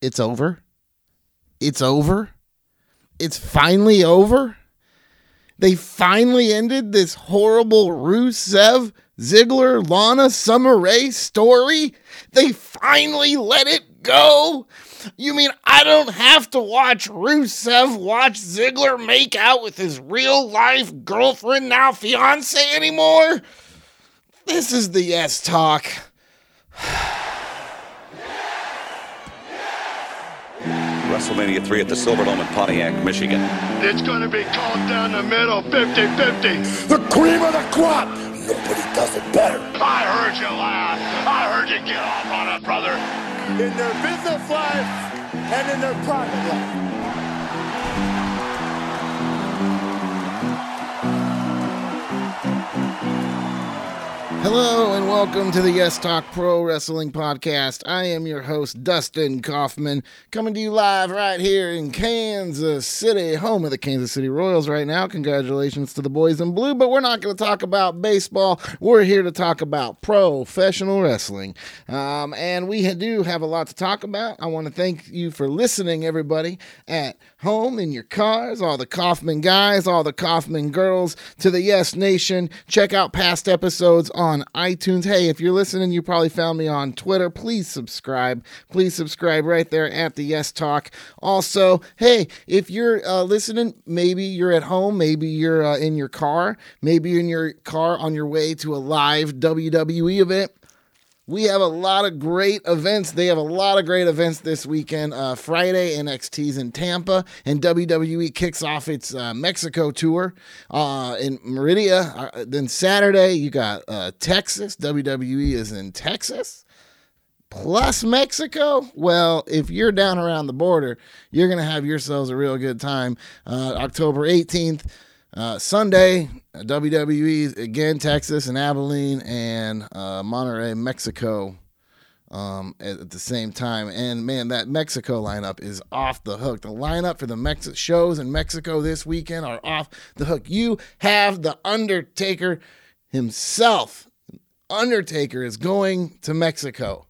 it's over. It's over. It's finally over. They finally ended this horrible Rusev, Ziggler, Lana, Summer Rae story. They finally let it go. You mean I don't have to watch Rusev watch Ziggler make out with his real life girlfriend, now fiance anymore? This is the Yes Talk. WrestleMania 3 at the Silverdome in Pontiac, Michigan. It's going to be called down the middle 50-50. The cream of the crop. Nobody does it better. I heard you laugh. I heard you get off on it, brother. In their business life and in their private life. Hello and welcome to the Yes Talk Pro Wrestling Podcast. I am your host, Dustin Kaufman, coming to you live right here in Kansas City, home of the Kansas City Royals right now. Congratulations to the boys in blue, but we're not going to talk about baseball. We're here to talk about professional wrestling. Um, and we do have a lot to talk about. I want to thank you for listening, everybody, at home, in your cars, all the Kaufman guys, all the Kaufman girls, to the Yes Nation. Check out past episodes on iTunes. Hey, if you're listening, you probably found me on Twitter. Please subscribe. Please subscribe right there at the Yes Talk. Also, hey, if you're uh, listening, maybe you're at home, maybe you're uh, in your car, maybe you're in your car on your way to a live WWE event. We have a lot of great events. They have a lot of great events this weekend. Uh, Friday, NXT's in Tampa, and WWE kicks off its uh, Mexico tour uh, in Meridia. Uh, then Saturday, you got uh, Texas. WWE is in Texas. Plus Mexico. Well, if you're down around the border, you're going to have yourselves a real good time. Uh, October 18th, uh, Sunday, WWE again, Texas and Abilene and uh, Monterrey, Mexico. Um, at, at the same time, and man, that Mexico lineup is off the hook. The lineup for the Mex- shows in Mexico this weekend are off the hook. You have the Undertaker himself. Undertaker is going to Mexico.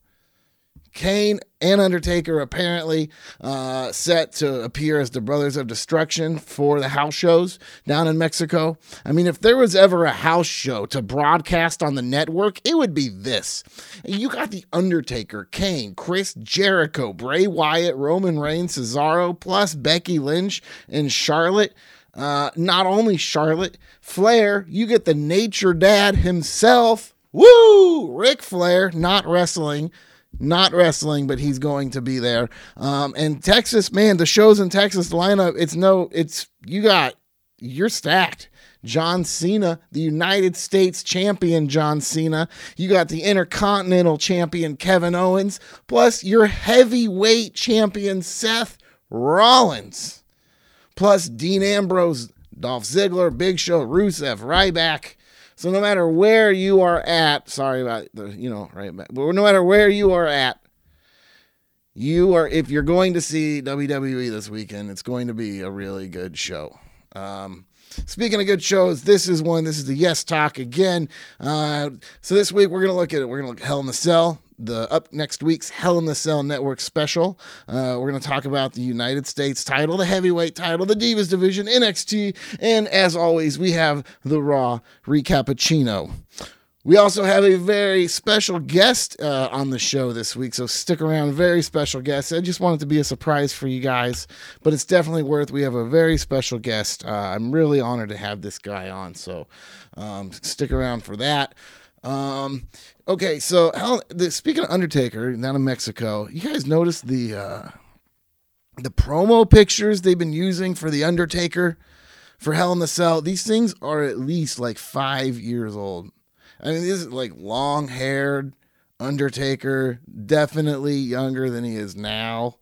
Kane and Undertaker apparently uh, set to appear as the Brothers of Destruction for the house shows down in Mexico. I mean, if there was ever a house show to broadcast on the network, it would be this. You got the Undertaker, Kane, Chris Jericho, Bray Wyatt, Roman Reigns, Cesaro, plus Becky Lynch and Charlotte. Uh, not only Charlotte, Flair, you get the Nature Dad himself. Woo! Ric Flair, not wrestling not wrestling, but he's going to be there. Um, and Texas, man, the shows in Texas lineup, it's no, it's you got, you're stacked. John Cena, the United States champion John Cena. You got the Intercontinental champion Kevin Owens, plus your heavyweight champion Seth Rollins, plus Dean Ambrose, Dolph Ziggler, Big Show, Rusev, Ryback. So no matter where you are at, sorry about the, you know, right back, but no matter where you are at, you are, if you're going to see WWE this weekend, it's going to be a really good show. Um, Speaking of good shows, this is one. This is the Yes Talk again. Uh, so this week we're gonna look at it. We're gonna look at Hell in the Cell. The up next week's Hell in the Cell Network special. Uh, we're gonna talk about the United States title, the heavyweight title, the Divas division, NXT, and as always, we have the Raw recappuccino. We also have a very special guest uh, on the show this week, so stick around. Very special guest. I just wanted to be a surprise for you guys, but it's definitely worth. We have a very special guest. Uh, I'm really honored to have this guy on, so um, stick around for that. Um, okay, so how, the, speaking of Undertaker down in Mexico, you guys noticed the uh, the promo pictures they've been using for the Undertaker for Hell in the Cell? These things are at least like five years old. I mean, this is like long haired Undertaker, definitely younger than he is now.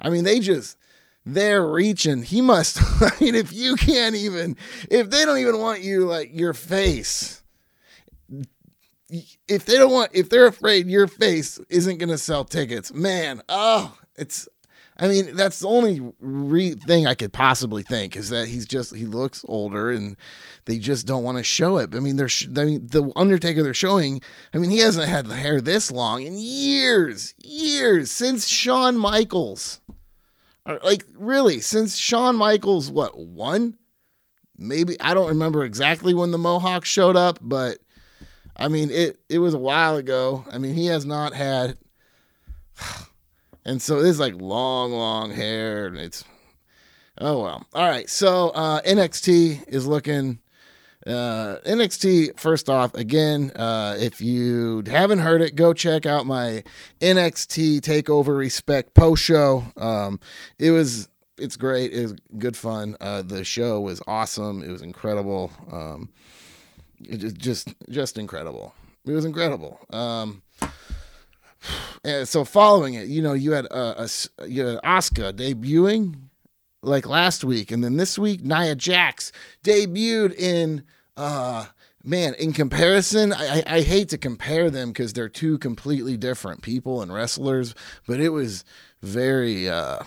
I mean, they just, they're reaching. He must, I mean, if you can't even, if they don't even want you, like your face, if they don't want, if they're afraid your face isn't going to sell tickets, man, oh, it's, I mean, that's the only re- thing I could possibly think is that he's just he looks older and they just don't want to show it. I mean, they're sh- I mean, the Undertaker they're showing. I mean, he hasn't had the hair this long in years, years since Shawn Michaels. Uh, like really, since Shawn Michaels, what one? Maybe I don't remember exactly when the Mohawk showed up, but I mean it. It was a while ago. I mean, he has not had and so it's like long, long hair, and it's oh well. All right, so uh, NXT is looking. Uh, NXT, first off, again, uh, if you haven't heard it, go check out my NXT Takeover Respect post show. Um, it was, it's great. It was good fun. Uh, the show was awesome. It was incredible. Um, it just, just, incredible. It was incredible. Um, and so following it, you know, you had a, a you had Asuka debuting like last week, and then this week Nia Jax debuted in. uh Man, in comparison, I, I hate to compare them because they're two completely different people and wrestlers, but it was very uh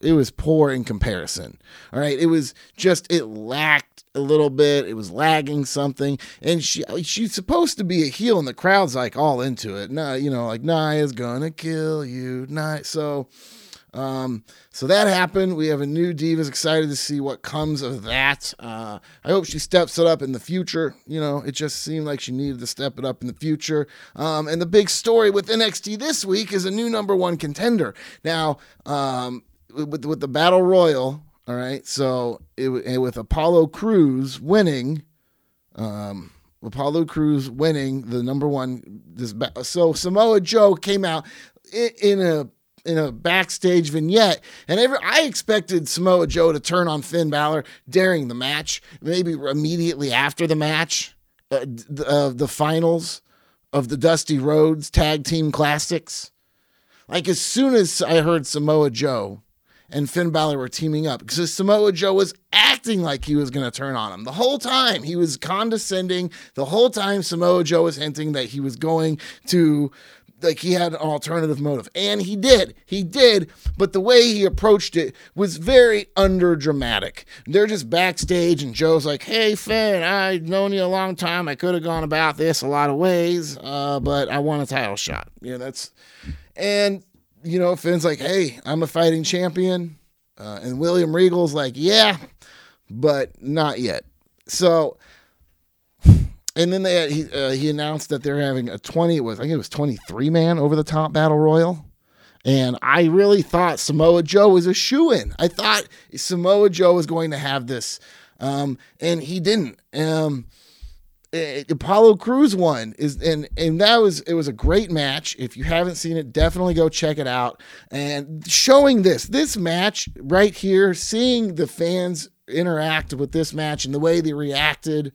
it was poor in comparison. All right, it was just it lacked a little bit. It was lagging something, and she she's supposed to be a heel, and the crowd's like all into it. Nah, you know, like Nia's gonna kill you. Nia. So, um, so that happened. We have a new Divas. Excited to see what comes of that. Uh, I hope she steps it up in the future. You know, it just seemed like she needed to step it up in the future. Um, and the big story with NXT this week is a new number one contender. Now, um, with with the battle royal. All right, so it, with Apollo Crews winning, um, Apollo Crews winning the number one. This so Samoa Joe came out in, in a in a backstage vignette, and every, I expected Samoa Joe to turn on Finn Balor during the match, maybe immediately after the match, uh, uh, the finals of the Dusty Rhodes Tag Team Classics. Like as soon as I heard Samoa Joe and Finn Balor were teaming up because Samoa Joe was acting like he was going to turn on him the whole time. He was condescending the whole time. Samoa Joe was hinting that he was going to. Like he had an alternative motive, and he did. He did, but the way he approached it was very under dramatic. They're just backstage, and Joe's like, "Hey, Finn, I've known you a long time. I could have gone about this a lot of ways, uh, but I want a title shot." you know that's and you know, Finn's like, hey, I'm a fighting champion. Uh, and William Regal's like, yeah, but not yet. So, and then they had, he, uh, he announced that they're having a 20, it was, I think it was 23 man over the top battle royal. And I really thought Samoa Joe was a shoe in. I thought Samoa Joe was going to have this. Um, and he didn't. Um, Apollo Crews won is and and that was it was a great match. If you haven't seen it, definitely go check it out. And showing this this match right here, seeing the fans interact with this match and the way they reacted.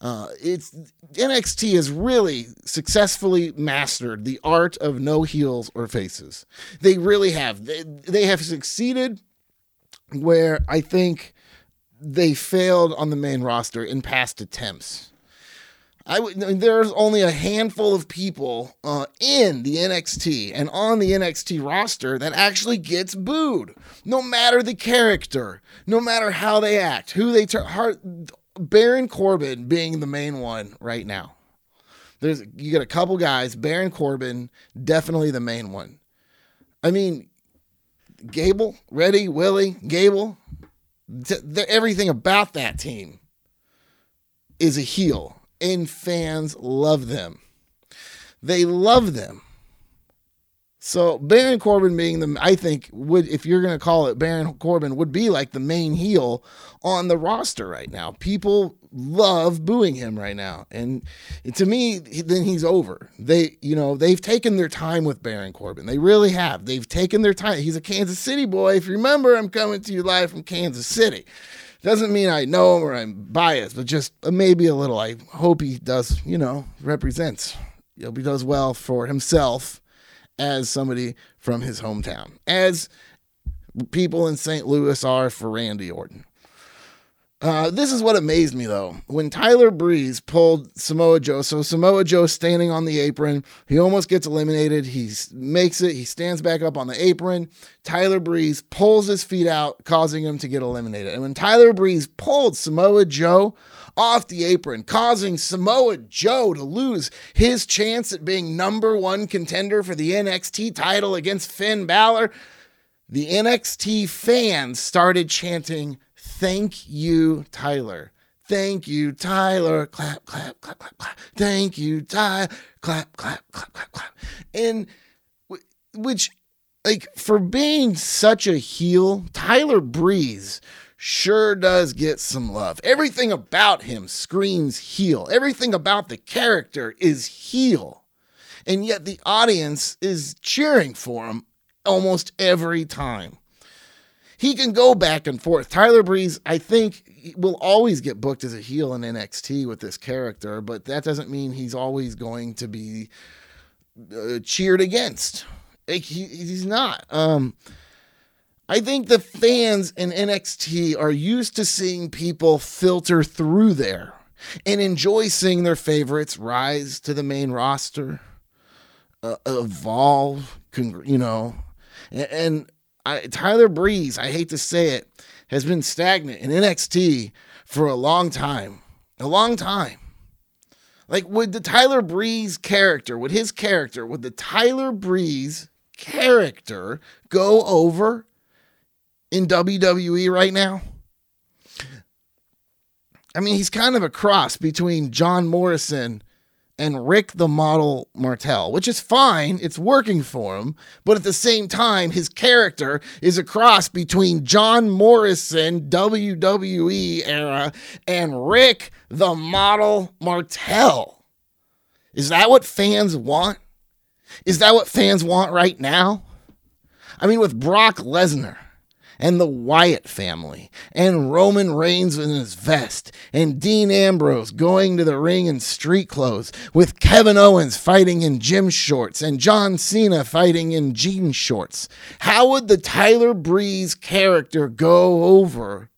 Uh, it's NXT has really successfully mastered the art of no heels or faces. They really have. They, they have succeeded where I think they failed on the main roster in past attempts. There's only a handful of people uh, in the NXT and on the NXT roster that actually gets booed, no matter the character, no matter how they act, who they turn. Baron Corbin being the main one right now. There's you get a couple guys. Baron Corbin definitely the main one. I mean, Gable, Ready, Willie, Gable, everything about that team is a heel and fans love them. They love them. So Baron Corbin being the, I think would, if you're going to call it Baron Corbin, would be like the main heel on the roster right now. People love booing him right now, and to me, then he's over. They, you know, they've taken their time with Baron Corbin. They really have. They've taken their time. He's a Kansas City boy. If you remember, I'm coming to you live from Kansas City. Doesn't mean I know him or I'm biased, but just uh, maybe a little. I hope he does, you know, represents. He does well for himself as somebody from his hometown, as people in St. Louis are for Randy Orton. Uh, this is what amazed me though. When Tyler Breeze pulled Samoa Joe, so Samoa Joe standing on the apron, he almost gets eliminated. He makes it, he stands back up on the apron. Tyler Breeze pulls his feet out, causing him to get eliminated. And when Tyler Breeze pulled Samoa Joe off the apron, causing Samoa Joe to lose his chance at being number one contender for the NXT title against Finn Balor, the NXT fans started chanting, Thank you, Tyler. Thank you, Tyler. Clap, clap, clap, clap, clap. Thank you, Tyler. Clap, clap, clap, clap, clap. And which, like, for being such a heel, Tyler Breeze sure does get some love. Everything about him screams heel. Everything about the character is heel. And yet the audience is cheering for him almost every time he can go back and forth. Tyler Breeze, I think, will always get booked as a heel in NXT with this character, but that doesn't mean he's always going to be uh, cheered against. Like, he, he's not. Um, I think the fans in NXT are used to seeing people filter through there and enjoy seeing their favorites rise to the main roster, uh, evolve, you know, and I, Tyler Breeze, I hate to say it, has been stagnant in NXT for a long time. A long time. Like, would the Tyler Breeze character, would his character, would the Tyler Breeze character go over in WWE right now? I mean, he's kind of a cross between John Morrison and Rick the Model Martel, which is fine. It's working for him. But at the same time, his character is a cross between John Morrison, WWE era, and Rick the Model Martel. Is that what fans want? Is that what fans want right now? I mean, with Brock Lesnar and the Wyatt family, and Roman Reigns in his vest, and Dean Ambrose going to the ring in street clothes, with Kevin Owens fighting in gym shorts, and John Cena fighting in jean shorts. How would the Tyler Breeze character go over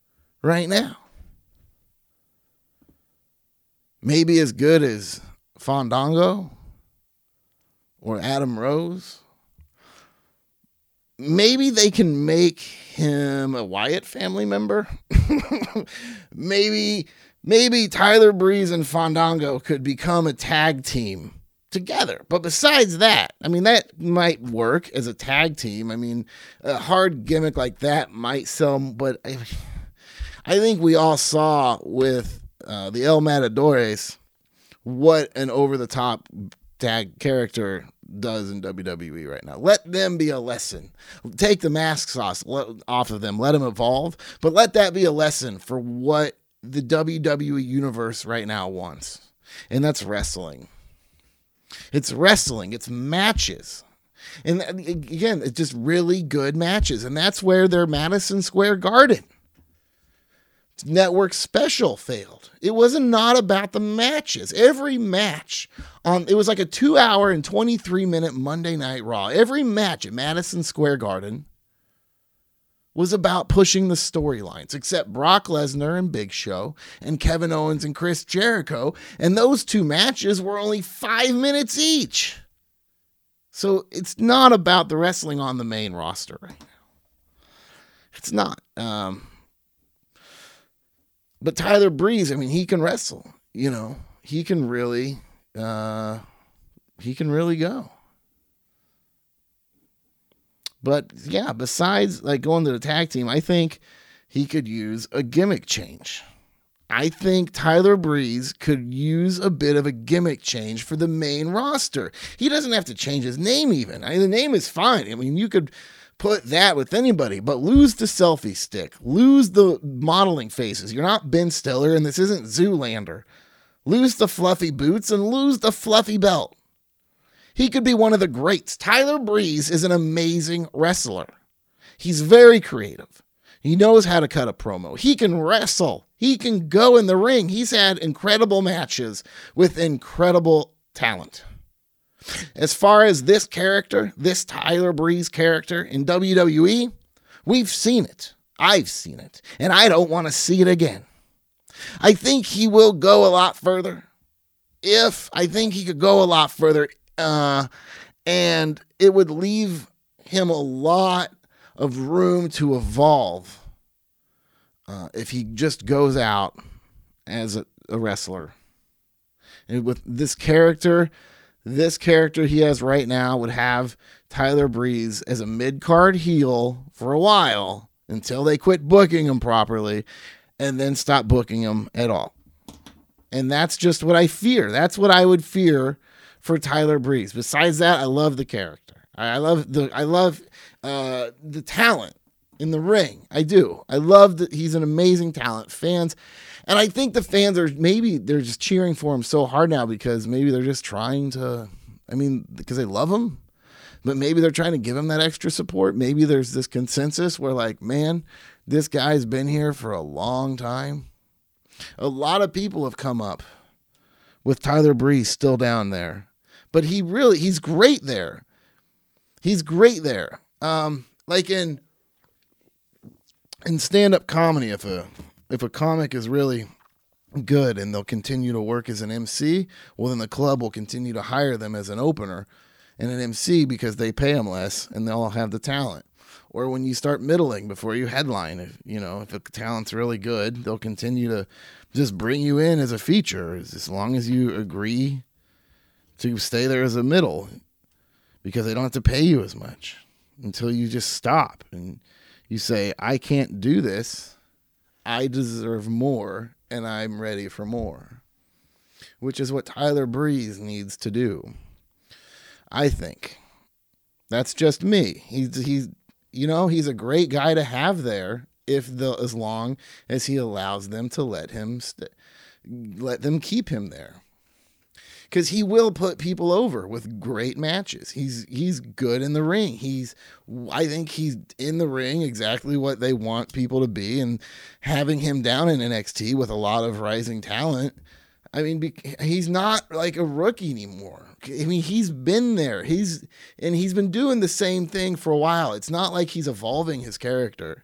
right now? Maybe as good as Fandango or Adam Rose maybe they can make him a Wyatt family member. maybe maybe Tyler Breeze and Fandango could become a tag team together. But besides that, I mean that might work as a tag team. I mean, a hard gimmick like that might sell, but I, I think we all saw with uh, the El Matadores what an over the top tag character does in WWE right now. Let them be a lesson. Take the masks off, off of them. Let them evolve, but let that be a lesson for what the WWE universe right now wants. And that's wrestling. It's wrestling, it's matches. And uh, again, it's just really good matches. And that's where their Madison Square Garden network special failed. It wasn't not about the matches. Every match on it was like a 2 hour and 23 minute Monday Night Raw. Every match at Madison Square Garden was about pushing the storylines, except Brock Lesnar and Big Show and Kevin Owens and Chris Jericho, and those two matches were only 5 minutes each. So it's not about the wrestling on the main roster right now. It's not. Um, but Tyler Breeze, I mean, he can wrestle. You know, he can really, uh, he can really go. But yeah, besides like going to the tag team, I think he could use a gimmick change. I think Tyler Breeze could use a bit of a gimmick change for the main roster. He doesn't have to change his name even. I mean, the name is fine. I mean, you could put that with anybody, but lose the selfie stick, lose the modeling faces. You're not Ben Stiller, and this isn't Zoolander. Lose the fluffy boots and lose the fluffy belt. He could be one of the greats. Tyler Breeze is an amazing wrestler. He's very creative. He knows how to cut a promo. He can wrestle. He can go in the ring. He's had incredible matches with incredible talent. As far as this character, this Tyler Breeze character in WWE, we've seen it. I've seen it. And I don't want to see it again. I think he will go a lot further. If I think he could go a lot further, uh, and it would leave him a lot of room to evolve uh, if he just goes out as a, a wrestler. And with this character, this character he has right now would have Tyler Breeze as a mid card heel for a while until they quit booking him properly and then stop booking him at all. And that's just what I fear. That's what I would fear for Tyler Breeze. Besides that, I love the character. I love the I love uh, the talent in the ring. I do. I love that he's an amazing talent. Fans and I think the fans are maybe they're just cheering for him so hard now because maybe they're just trying to, I mean, because they love him, but maybe they're trying to give him that extra support. Maybe there's this consensus where, like, man, this guy's been here for a long time. A lot of people have come up with Tyler Breeze still down there, but he really, he's great there. He's great there. Um, like in, in stand up comedy, if a if a comic is really good and they'll continue to work as an MC, well, then the club will continue to hire them as an opener and an MC because they pay them less and they'll have the talent. Or when you start middling before you headline, if you know if the talent's really good, they'll continue to just bring you in as a feature as long as you agree to stay there as a middle because they don't have to pay you as much until you just stop and you say, I can't do this I deserve more and I'm ready for more, which is what Tyler Breeze needs to do. I think that's just me. He's he's you know he's a great guy to have there if the as long as he allows them to let him st- let them keep him there because he will put people over with great matches. He's he's good in the ring. He's I think he's in the ring exactly what they want people to be, and having him down in NXT with a lot of rising talent. I mean, he's not like a rookie anymore. I mean, he's been there. He's and he's been doing the same thing for a while. It's not like he's evolving his character.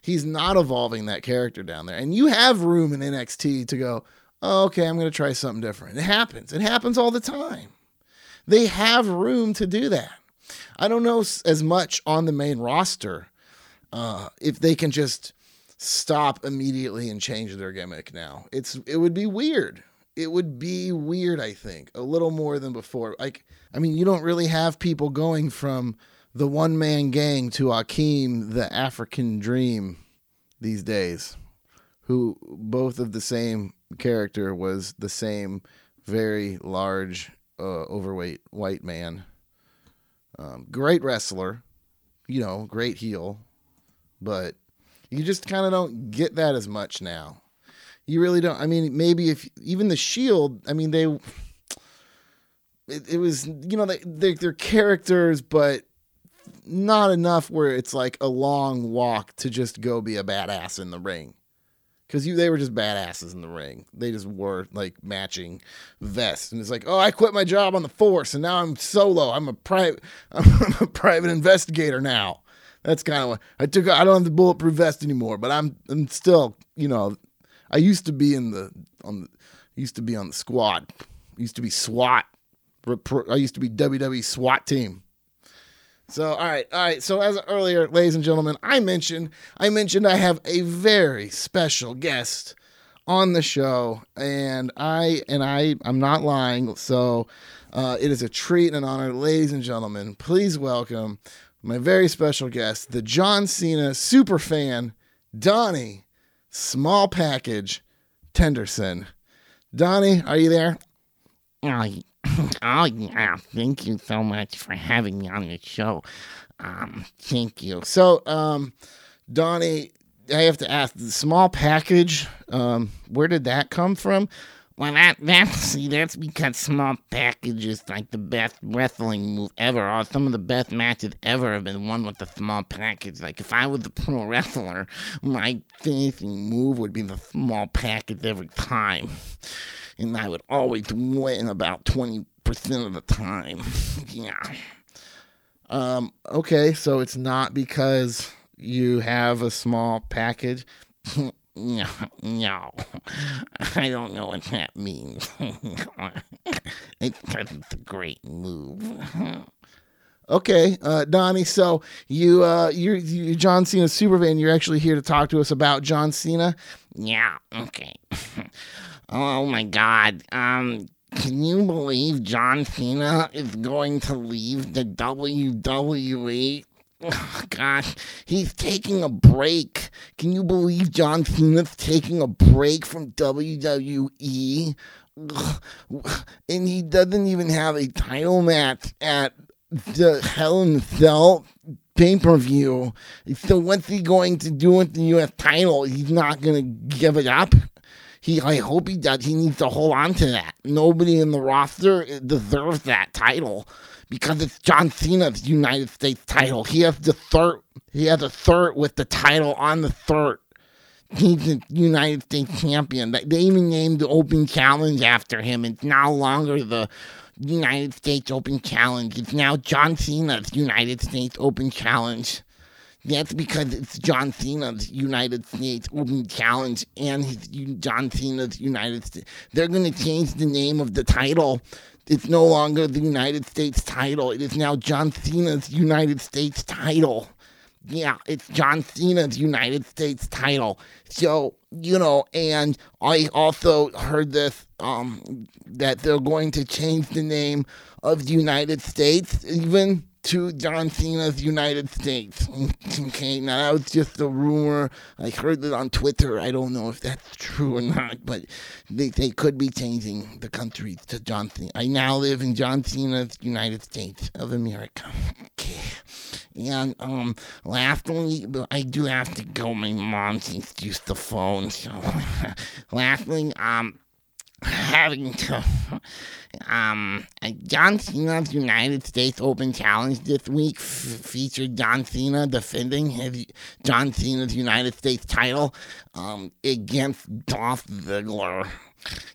He's not evolving that character down there. And you have room in NXT to go, oh, okay, I'm going to try something different. It happens. It happens all the time. They have room to do that. I don't know as much on the main roster uh, if they can just stop immediately and change their gimmick now. It's it would be weird. It would be weird, I think, a little more than before. Like, I mean, you don't really have people going from the one man gang to Akeem, the African dream, these days, who both of the same character was the same very large, uh, overweight white man. Um, great wrestler, you know, great heel, but you just kind of don't get that as much now. You really don't. I mean, maybe if even the Shield, I mean, they, it, it was, you know, they, they, they're characters, but not enough where it's like a long walk to just go be a badass in the ring because you they were just badasses in the ring. They just wore like matching vests, and it's like, oh, I quit my job on the force, and now I'm solo. I'm a private, I'm a private investigator now. That's kind of what I took. I don't have the bulletproof vest anymore, but I'm I'm still, you know, I used to be in the on the used to be on the squad. Used to be SWAT. I used to be WWE SWAT team. So, all right, all right. So, as earlier, ladies and gentlemen, I mentioned, I mentioned I have a very special guest on the show, and I and I, I'm not lying. So, uh, it is a treat and an honor, ladies and gentlemen. Please welcome my very special guest, the John Cena super fan, Donny, small package, Tinderson. Donny, are you there? Oh yeah, thank you so much for having me on your show. Um, thank you. So, um, Donny, I have to ask the small package. Um, where did that come from? Well, that that's see, that's because small package is like the best wrestling move ever. Or some of the best matches ever have been won with the small package. Like if I was a pro wrestler, my finishing move would be the small package every time and I would always win about 20% of the time. yeah. Um, okay, so it's not because you have a small package. No, no, I don't know what that means. it's because it's a great move. Okay, uh, Donny. So you, uh, you're, you're John Cena super fan. You're actually here to talk to us about John Cena. Yeah, okay. Oh my god. Um, can you believe John Cena is going to leave the WWE? Oh, gosh, he's taking a break. Can you believe John Cena's taking a break from WWE? And he doesn't even have a title match at the Hell in a Cell pay per view. So what's he going to do with the U.S. title? He's not going to give it up. He, I hope he does. He needs to hold on to that. Nobody in the roster deserves that title because it's John Cena's United States title. He has the third. He has a third with the title on the third. He's the United States champion. They even named the Open Challenge after him. It's no longer the United States Open Challenge. It's now John Cena's United States Open Challenge. That's because it's John Cena's United States Open Challenge and his John Cena's United States. They're going to change the name of the title. It's no longer the United States title. It is now John Cena's United States title. Yeah, it's John Cena's United States title. So, you know, and I also heard this um that they're going to change the name of the United States even to John Cena's United States. Okay, now that was just a rumor. I heard it on Twitter. I don't know if that's true or not, but they, they could be changing the country to John Cena. I now live in John Cena's United States of America. Okay. And um, lastly, I do have to go. My mom needs to use the phone. So, lastly, um, having to um John Cena's United States Open Challenge this week f- featured John Cena defending his John Cena's United States title um against Dolph Ziggler.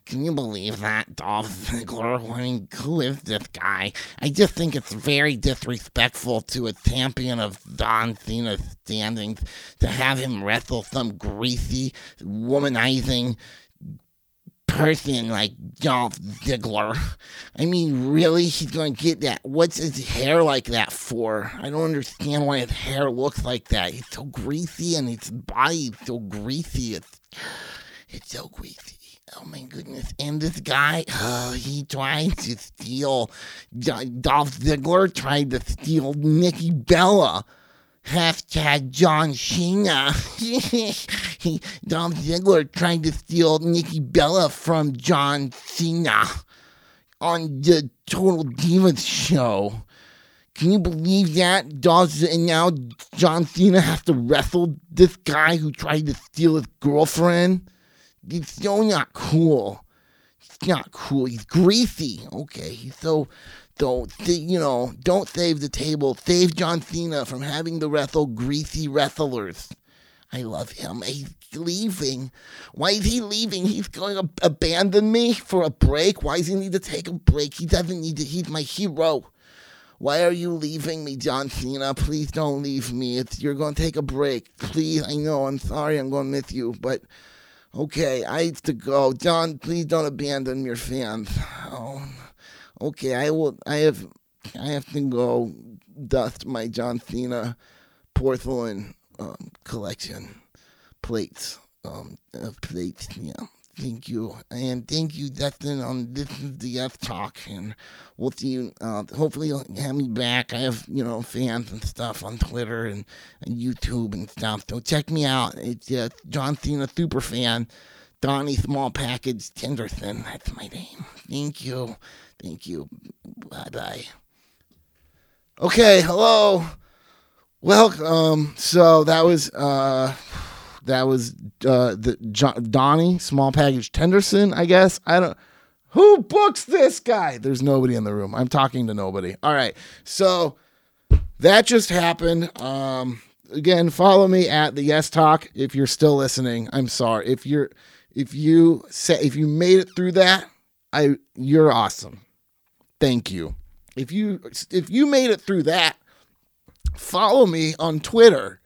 Can you believe that? Dolph Ziggler? I mean, who is this guy? I just think it's very disrespectful to a champion of John Cena's standings to have him wrestle some greasy, womanizing person like Dolph Ziggler. I mean, really? He's going to get that? What's his hair like that for? I don't understand why his hair looks like that. He's so greasy and his body so greasy. It's, it's so greasy. Oh my goodness. And this guy, oh, he tried to steal, Dolph Ziggler tried to steal Nikki Bella. Hashtag John Cena. Dolph Ziggler tried to steal Nikki Bella from John Cena on the Total Divas show. Can you believe that? Dolph, and now John Cena has to wrestle this guy who tried to steal his girlfriend. It's so not cool. It's not cool. He's greasy. Okay, he's so so you know, don't save the table. Save John Cena from having to wrestle greasy wrestlers. I love him. He's leaving. Why is he leaving? He's going to abandon me for a break. Why does he need to take a break? He doesn't need to. He's my hero. Why are you leaving me, John Cena? Please don't leave me. It's, you're going to take a break. Please, I know. I'm sorry. I'm going to miss you, but okay, I have to go. John, please don't abandon your fans. Oh okay, I will. I have. I have to go dust my John Cena porcelain um, collection plates. Um, uh, plates. Yeah. Thank you, and thank you, Dustin. Um, this is the F Talk, and we'll see you. Uh, hopefully, you'll have me back. I have you know fans and stuff on Twitter and, and YouTube and stuff. So check me out. It's uh, John Cena super fan. Donny Small Package Tinderson. That's my name. Thank you. Thank you. Bye bye. Okay, hello. Welcome. So that was uh that was uh the John, Donny Small Package Tinderson, I guess. I don't who books this guy? There's nobody in the room. I'm talking to nobody. All right. So that just happened. Um again, follow me at the Yes Talk if you're still listening. I'm sorry. If you're if you say if you made it through that, I you're awesome thank you. If you if you made it through that, follow me on Twitter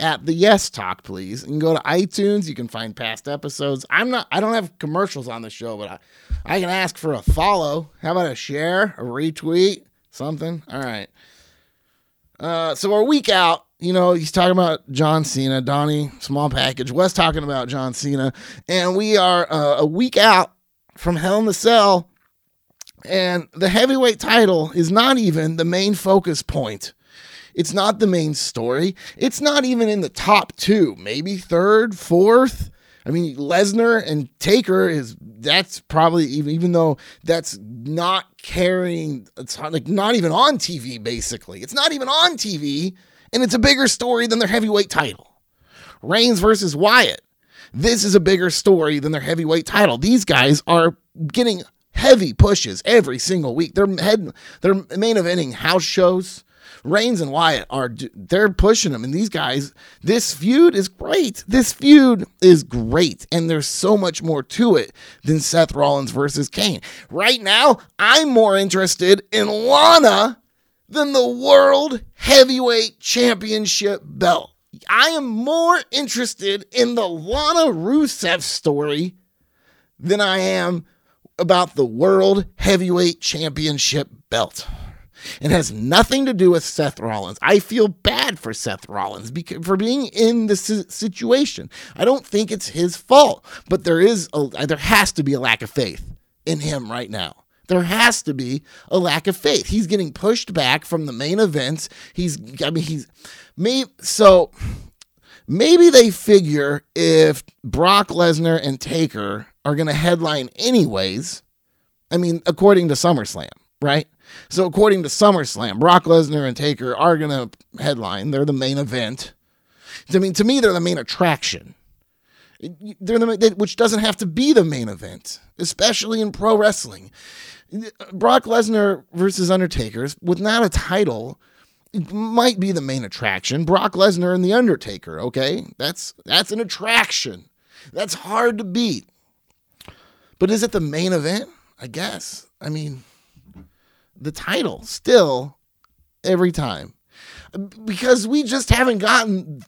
at the Yes Talk, please. You can go to iTunes. You can find past episodes. I'm not. I don't have commercials on the show, but I, I can ask for a follow. How about a share, a retweet, something? All right. Uh, so we're week out. You know, he's talking about John Cena, Donny, small package. Wes talking about John Cena, and we are uh, a week out from Hell in the Cell, and the heavyweight title is not even the main focus point. It's not the main story. It's not even in the top two, maybe third, fourth. I mean, Lesnar and Taker is that's probably even even though that's not carrying it's like not even on TV basically. It's not even on TV and it's a bigger story than their heavyweight title. Reigns versus Wyatt. This is a bigger story than their heavyweight title. These guys are getting heavy pushes every single week. They're head they're main eventing house shows. Reigns and Wyatt are they're pushing them, and these guys. This feud is great. This feud is great, and there's so much more to it than Seth Rollins versus Kane. Right now, I'm more interested in Lana than the World Heavyweight Championship belt. I am more interested in the Lana Rusev story than I am about the World Heavyweight Championship belt. It has nothing to do with Seth Rollins. I feel bad for Seth Rollins because, for being in this situation. I don't think it's his fault, but there is a, there has to be a lack of faith in him right now. There has to be a lack of faith. He's getting pushed back from the main events. He's I mean he's maybe so maybe they figure if Brock Lesnar and Taker are going to headline anyways, I mean according to SummerSlam, right? So according to SummerSlam, Brock Lesnar and Taker are gonna headline. They're the main event. I mean, to me, they're the main attraction. They're the which doesn't have to be the main event, especially in pro wrestling. Brock Lesnar versus Undertaker with not a title might be the main attraction. Brock Lesnar and the Undertaker, okay? That's that's an attraction. That's hard to beat. But is it the main event? I guess. I mean, the title still every time because we just haven't gotten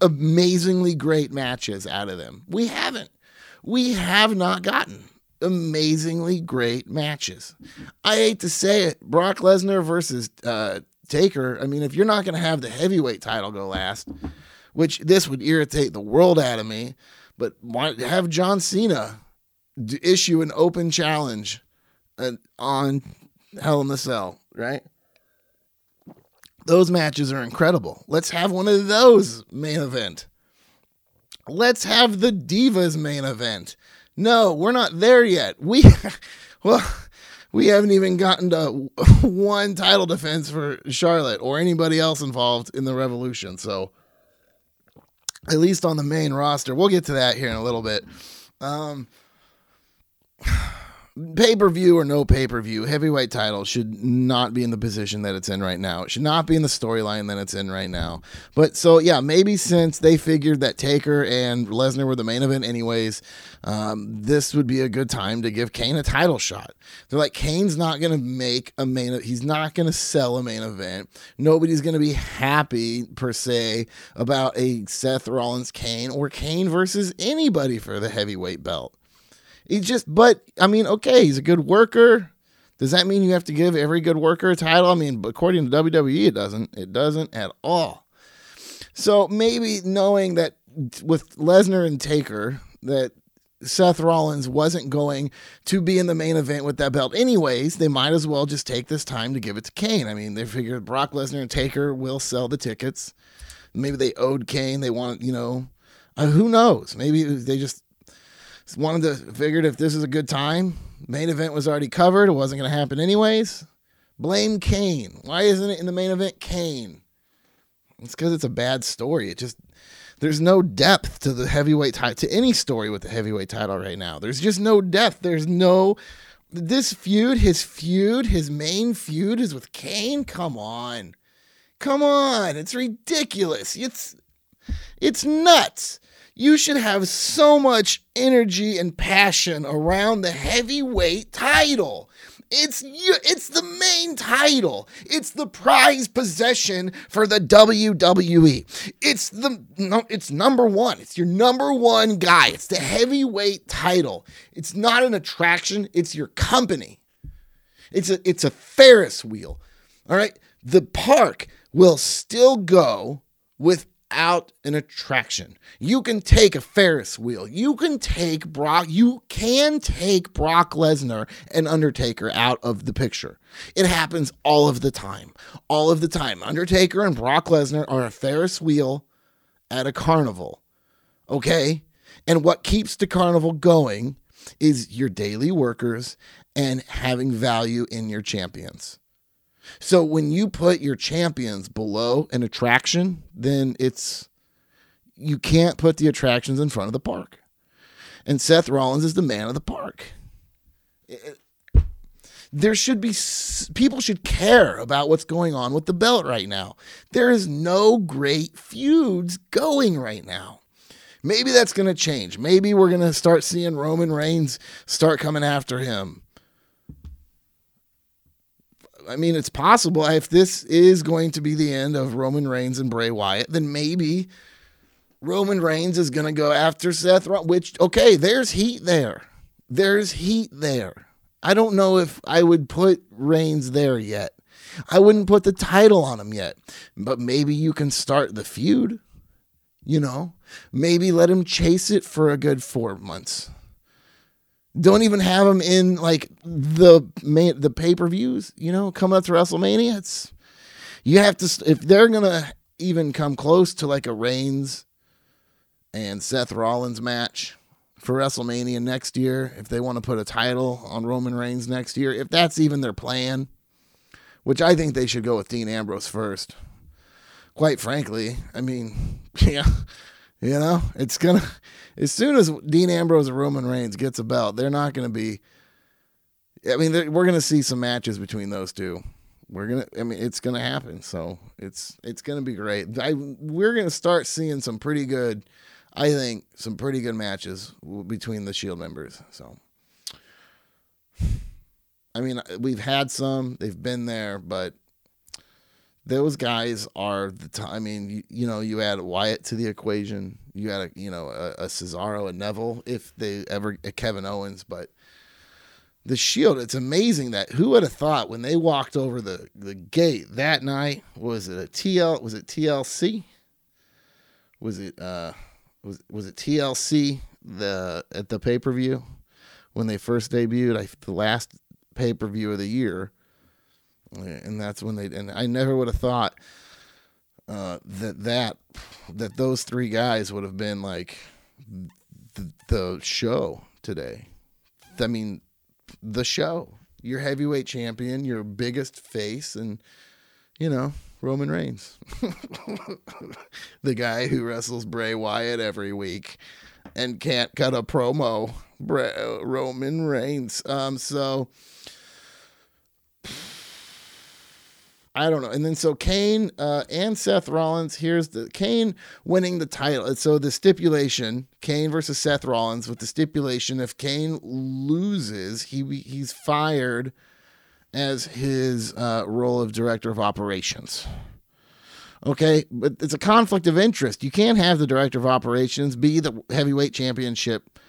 amazingly great matches out of them. We haven't. We have not gotten amazingly great matches. I hate to say it, Brock Lesnar versus uh, Taker. I mean, if you're not going to have the heavyweight title go last, which this would irritate the world out of me, but why have John Cena issue an open challenge uh, on Hell in the Cell, right? Those matches are incredible. Let's have one of those main event. Let's have the Divas main event. No, we're not there yet. We, well, we haven't even gotten to one title defense for Charlotte or anybody else involved in the Revolution. So, at least on the main roster, we'll get to that here in a little bit. Um, pay per view or no pay per view, heavyweight title should not be in the position that it's in right now. It should not be in the storyline that it's in right now. But so, yeah, maybe since they figured that Taker and Lesnar were the main event, anyways, um, this would be a good time to give Kane a title shot. They're like, Kane's not going to make a main, he's not going to sell a main event. Nobody's going to be happy, per se, about a Seth Rollins Kane or Kane versus anybody for the heavyweight belt. He just, but I mean, okay, he's a good worker. Does that mean you have to give every good worker a title? I mean, according to WWE, it doesn't. It doesn't at all. So maybe knowing that with Lesnar and Taker, that Seth Rollins wasn't going to be in the main event with that belt anyways, they might as well just take this time to give it to Kane. I mean, they figured Brock Lesnar and Taker will sell the tickets. Maybe they owed Kane. They want, you know, uh, who knows? Maybe they just wanted to figured if this is a good time. Main event was already covered. It wasn't going to happen anyways. Blame Kane. Why isn't it in the main event Kane? It's because it's a bad story. It just there's no depth to the heavyweight title to any story with the heavyweight title right now. There's just no depth. There's no this feud, his feud, his main feud is with Kane. Come on. Come on. It's ridiculous. It's it's nuts you should have so much energy and passion around the heavyweight title. It's it's the main title. It's the prize possession for the WWE. It's the it's number 1. It's your number 1 guy. It's the heavyweight title. It's not an attraction, it's your company. It's a it's a Ferris wheel. All right? The park will still go without an attraction. You can take a Ferris wheel. You can take Brock, you can take Brock Lesnar and Undertaker out of the picture. It happens all of the time. All of the time. Undertaker and Brock Lesnar are a Ferris wheel at a carnival. Okay? And what keeps the carnival going is your daily workers and having value in your champions. So when you put your champions below an attraction, then it's you can't put the attractions in front of the park. And Seth Rollins is the man of the park. It- there should be people should care about what's going on with the belt right now. There is no great feuds going right now. Maybe that's going to change. Maybe we're going to start seeing Roman Reigns start coming after him. I mean, it's possible if this is going to be the end of Roman Reigns and Bray Wyatt, then maybe Roman Reigns is going to go after Seth Rollins, which, okay, there's heat there. There's heat there. I don't know if I would put Reigns there yet. I wouldn't put the title on him yet, but maybe you can start the feud. You know, maybe let him chase it for a good four months. Don't even have him in like the main, the pay per views. You know, coming up to WrestleMania. It's you have to if they're gonna even come close to like a Reigns and Seth Rollins match for WrestleMania next year. If they want to put a title on Roman Reigns next year, if that's even their plan, which I think they should go with Dean Ambrose first. Quite frankly, I mean, yeah, you know, it's gonna as soon as Dean Ambrose and Roman Reigns gets a belt, they're not gonna be. I mean, we're gonna see some matches between those two. We're gonna. I mean, it's gonna happen. So it's it's gonna be great. I we're gonna start seeing some pretty good. I think some pretty good matches between the Shield members. So. I mean, we've had some. They've been there, but those guys are the time. I mean, you, you know, you add Wyatt to the equation. You add a you know a, a Cesaro, a Neville, if they ever a Kevin Owens, but the Shield. It's amazing that who would have thought when they walked over the the gate that night was it a TL? Was it TLC? Was it uh was was it TLC the at the pay per view when they first debuted? I the last pay per view of the year and that's when they and I never would have thought uh, that that that those three guys would have been like the, the show today. I mean, the show. Your heavyweight champion, your biggest face, and you know Roman Reigns, the guy who wrestles Bray Wyatt every week and can't cut a promo. Roman Reigns. Um, so. I don't know. And then so Kane uh, and Seth Rollins. Here's the Kane winning the title. So the stipulation: Kane versus Seth Rollins. With the stipulation, if Kane loses, he he's fired as his uh, role of director of operations. Okay, but it's a conflict of interest. You can't have the director of operations be the heavyweight championship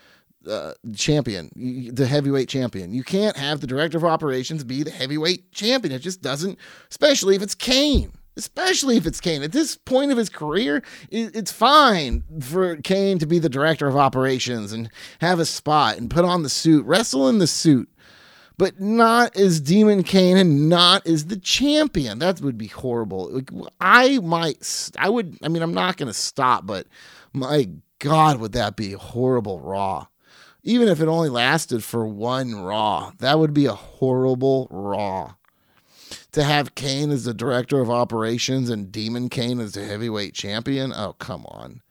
uh, champion, the heavyweight champion. You can't have the director of operations be the heavyweight champion. It just doesn't, especially if it's Kane. Especially if it's Kane. At this point of his career, it's fine for Kane to be the director of operations and have a spot and put on the suit, wrestle in the suit, but not as Demon Kane and not as the champion. That would be horrible. I might, I would, I mean, I'm not going to stop, but my God, would that be horrible Raw? Even if it only lasted for one Raw, that would be a horrible Raw. To have Kane as the director of operations and Demon Kane as the heavyweight champion, oh, come on.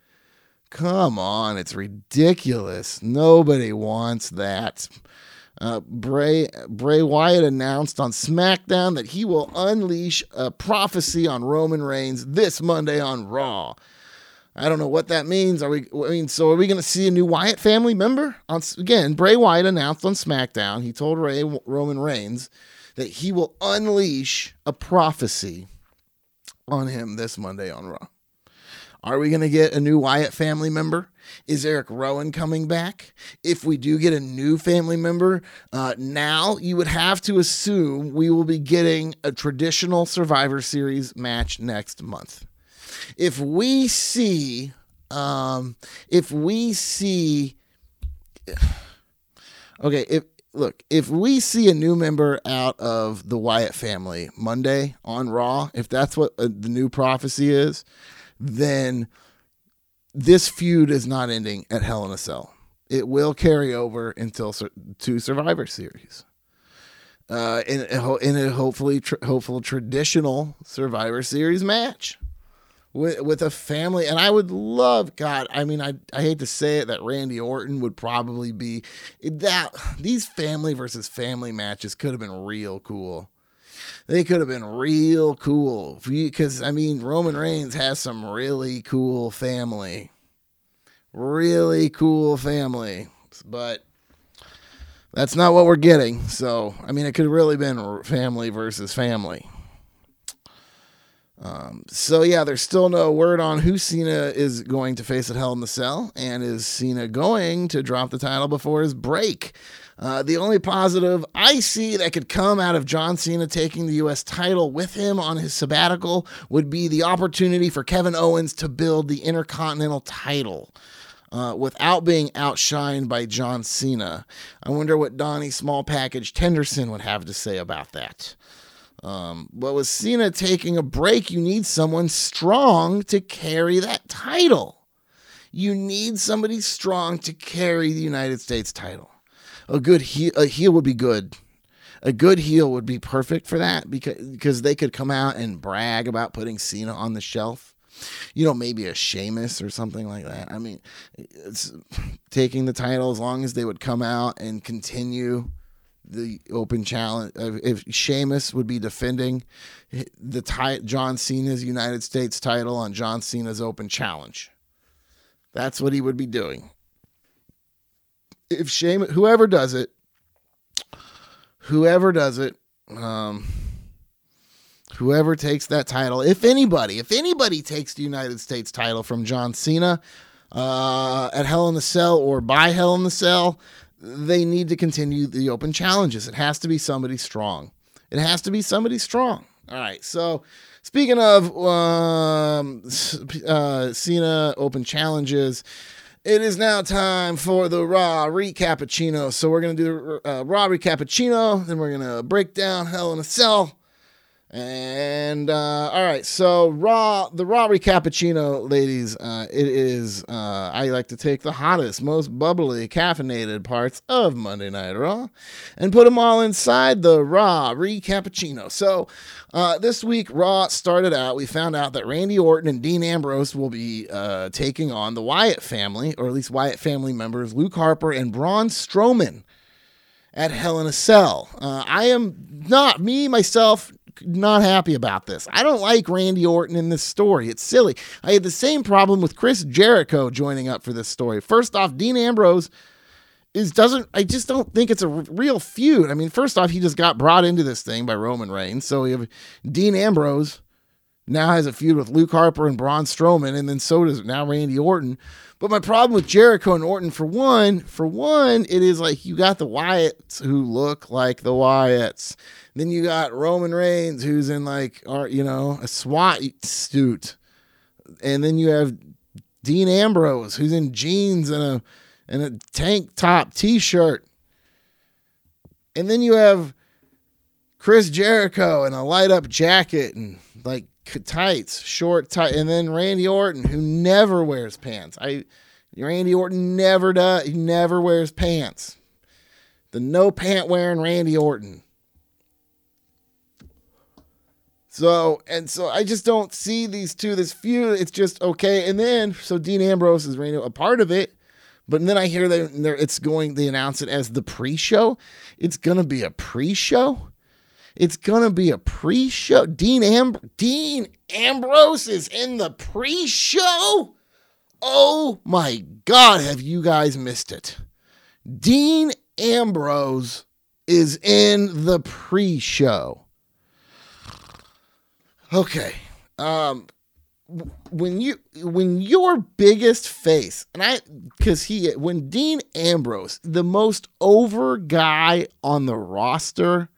Come on, it's ridiculous. Nobody wants that. Uh, Bray Bray Wyatt announced on SmackDown that he will unleash a prophecy on Roman Reigns this Monday on Raw. I don't know what that means. Are we? I mean, so are we going to see a new Wyatt family member? On again, Bray Wyatt announced on SmackDown. He told Ray Roman Reigns that he will unleash a prophecy on him this Monday on Raw. Are we going to get a new Wyatt family member? Is Eric Rowan coming back? If we do get a new family member, uh, now you would have to assume we will be getting a traditional Survivor Series match next month. If we see, um, if we see, okay, if look, if we see a new member out of the Wyatt family Monday on Raw, if that's what uh, the new prophecy is, then this feud is not ending at Hell in a Cell. It will carry over until to Survivor Series. Uh, in, in a hopefully hopeful traditional Survivor Series match with with a family and I would love God I mean I I hate to say it that Randy Orton would probably be that these family versus family matches could have been real cool they could have been real cool because I mean Roman Reigns has some really cool family, really cool family, but that's not what we're getting. So I mean, it could have really been family versus family. Um, so yeah, there's still no word on who Cena is going to face at Hell in the Cell, and is Cena going to drop the title before his break? Uh, the only positive I see that could come out of John Cena taking the U.S. title with him on his sabbatical would be the opportunity for Kevin Owens to build the Intercontinental title. Uh, without being outshined by John Cena. I wonder what Donny Small Package Tinderson would have to say about that. Um, but with Cena taking a break, you need someone strong to carry that title. You need somebody strong to carry the United States title a good heel, a heel would be good. A good heel would be perfect for that because because they could come out and brag about putting Cena on the shelf. You know, maybe a Sheamus or something like that. I mean, it's taking the title as long as they would come out and continue the open challenge. If Sheamus would be defending the John Cena's United States title on John Cena's open challenge, that's what he would be doing if shame whoever does it, whoever does it, um, whoever takes that title, if anybody, if anybody takes the United States title from John Cena uh, at Hell in the Cell or by Hell in the Cell, they need to continue the open challenges. It has to be somebody strong. It has to be somebody strong. All right. So, speaking of um, uh, Cena open challenges, it is now time for the Raw Recappuccino. So we're going to do the uh, Raw Recappuccino, then we're going to break down Hell in a Cell. And uh, all right, so raw the raw recappuccino, ladies. Uh, it is uh, I like to take the hottest, most bubbly, caffeinated parts of Monday Night Raw, and put them all inside the raw recappuccino. So uh, this week, Raw started out. We found out that Randy Orton and Dean Ambrose will be uh, taking on the Wyatt family, or at least Wyatt family members, Luke Harper and Braun Strowman at Hell in a Cell. Uh, I am not me myself not happy about this. I don't like Randy Orton in this story. It's silly. I had the same problem with Chris Jericho joining up for this story. First off, Dean Ambrose is doesn't I just don't think it's a r- real feud. I mean, first off, he just got brought into this thing by Roman Reigns. So we have Dean Ambrose now has a feud with Luke Harper and Braun Strowman, and then so does now Randy Orton. But my problem with Jericho and Orton, for one, for one, it is like you got the Wyatts who look like the Wyatts. Then you got Roman Reigns, who's in like, you know, a SWAT suit, and then you have Dean Ambrose, who's in jeans and a and a tank top T-shirt, and then you have Chris Jericho in a light up jacket and like tights, short tight, and then Randy Orton, who never wears pants. I Randy Orton never does. He never wears pants. The no pant wearing Randy Orton. So, and so I just don't see these two, this feud. It's just okay. And then, so Dean Ambrose is a part of it. But then I hear that it's going, they announce it as the pre show. It's to be a pre show. It's going to be a pre show. Dean, Am- Dean Ambrose is in the pre show. Oh my God, have you guys missed it? Dean Ambrose is in the pre show. Okay. Um, when you when your biggest face and I because he when Dean Ambrose the most over guy on the roster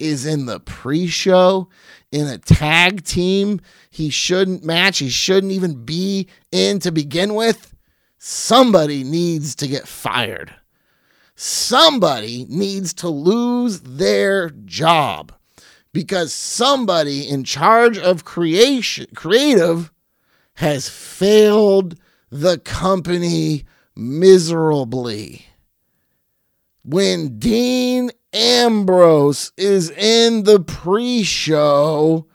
is in the pre-show in a tag team he shouldn't match he shouldn't even be in to begin with somebody needs to get fired. Somebody needs to lose their job because somebody in charge of creation creative has failed the company miserably. When dean ambrose is in the pre-show.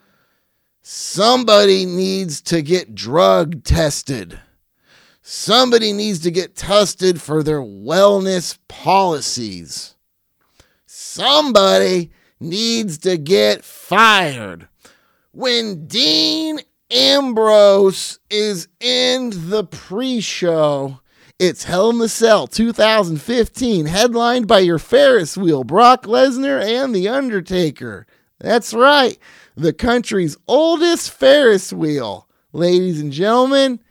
Somebody needs to get drug tested. Somebody needs to get tested for their wellness policies. Somebody needs to get fired. When Dean Ambrose is in the pre show, it's Hell in the Cell 2015, headlined by your Ferris wheel, Brock Lesnar and The Undertaker. That's right, the country's oldest Ferris wheel. Ladies and gentlemen,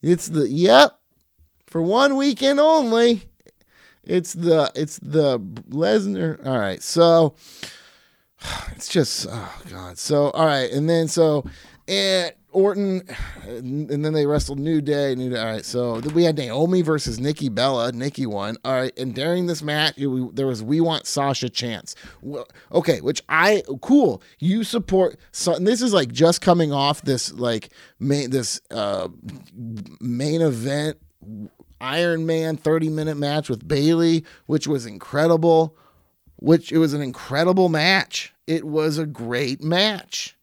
it's the, yep, for one weekend only. It's the it's the Lesnar. All right, so it's just oh god. So all right, and then so and Orton, and then they wrestled New Day. New Day. All right, so we had Naomi versus Nikki Bella. Nikki won. All right, and during this match, we, there was "We Want Sasha" chance. Okay, which I cool. You support. So and this is like just coming off this like main this uh main event Iron Man 30 minute match with Bayley, which was incredible. Which it was an incredible match. It was a great match.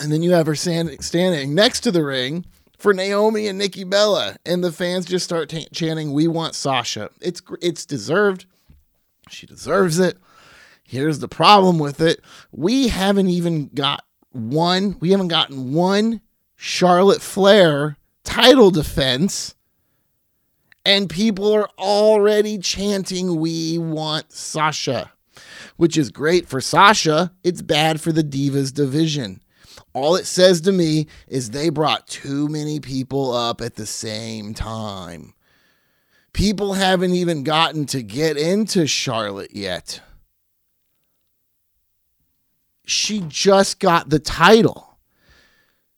And then you have her stand, standing next to the ring for Naomi and Nikki Bella, and the fans just start t- chanting, "We want Sasha." It's it's deserved. She deserves it. Here's the problem with it: we haven't even got one. We haven't gotten one Charlotte Flair title defense, and people are already chanting, "We want Sasha." which is great for Sasha. It's bad for the Divas division. All it says to me is they brought too many people up at the same time. People haven't even gotten to get into Charlotte yet. She just got the title.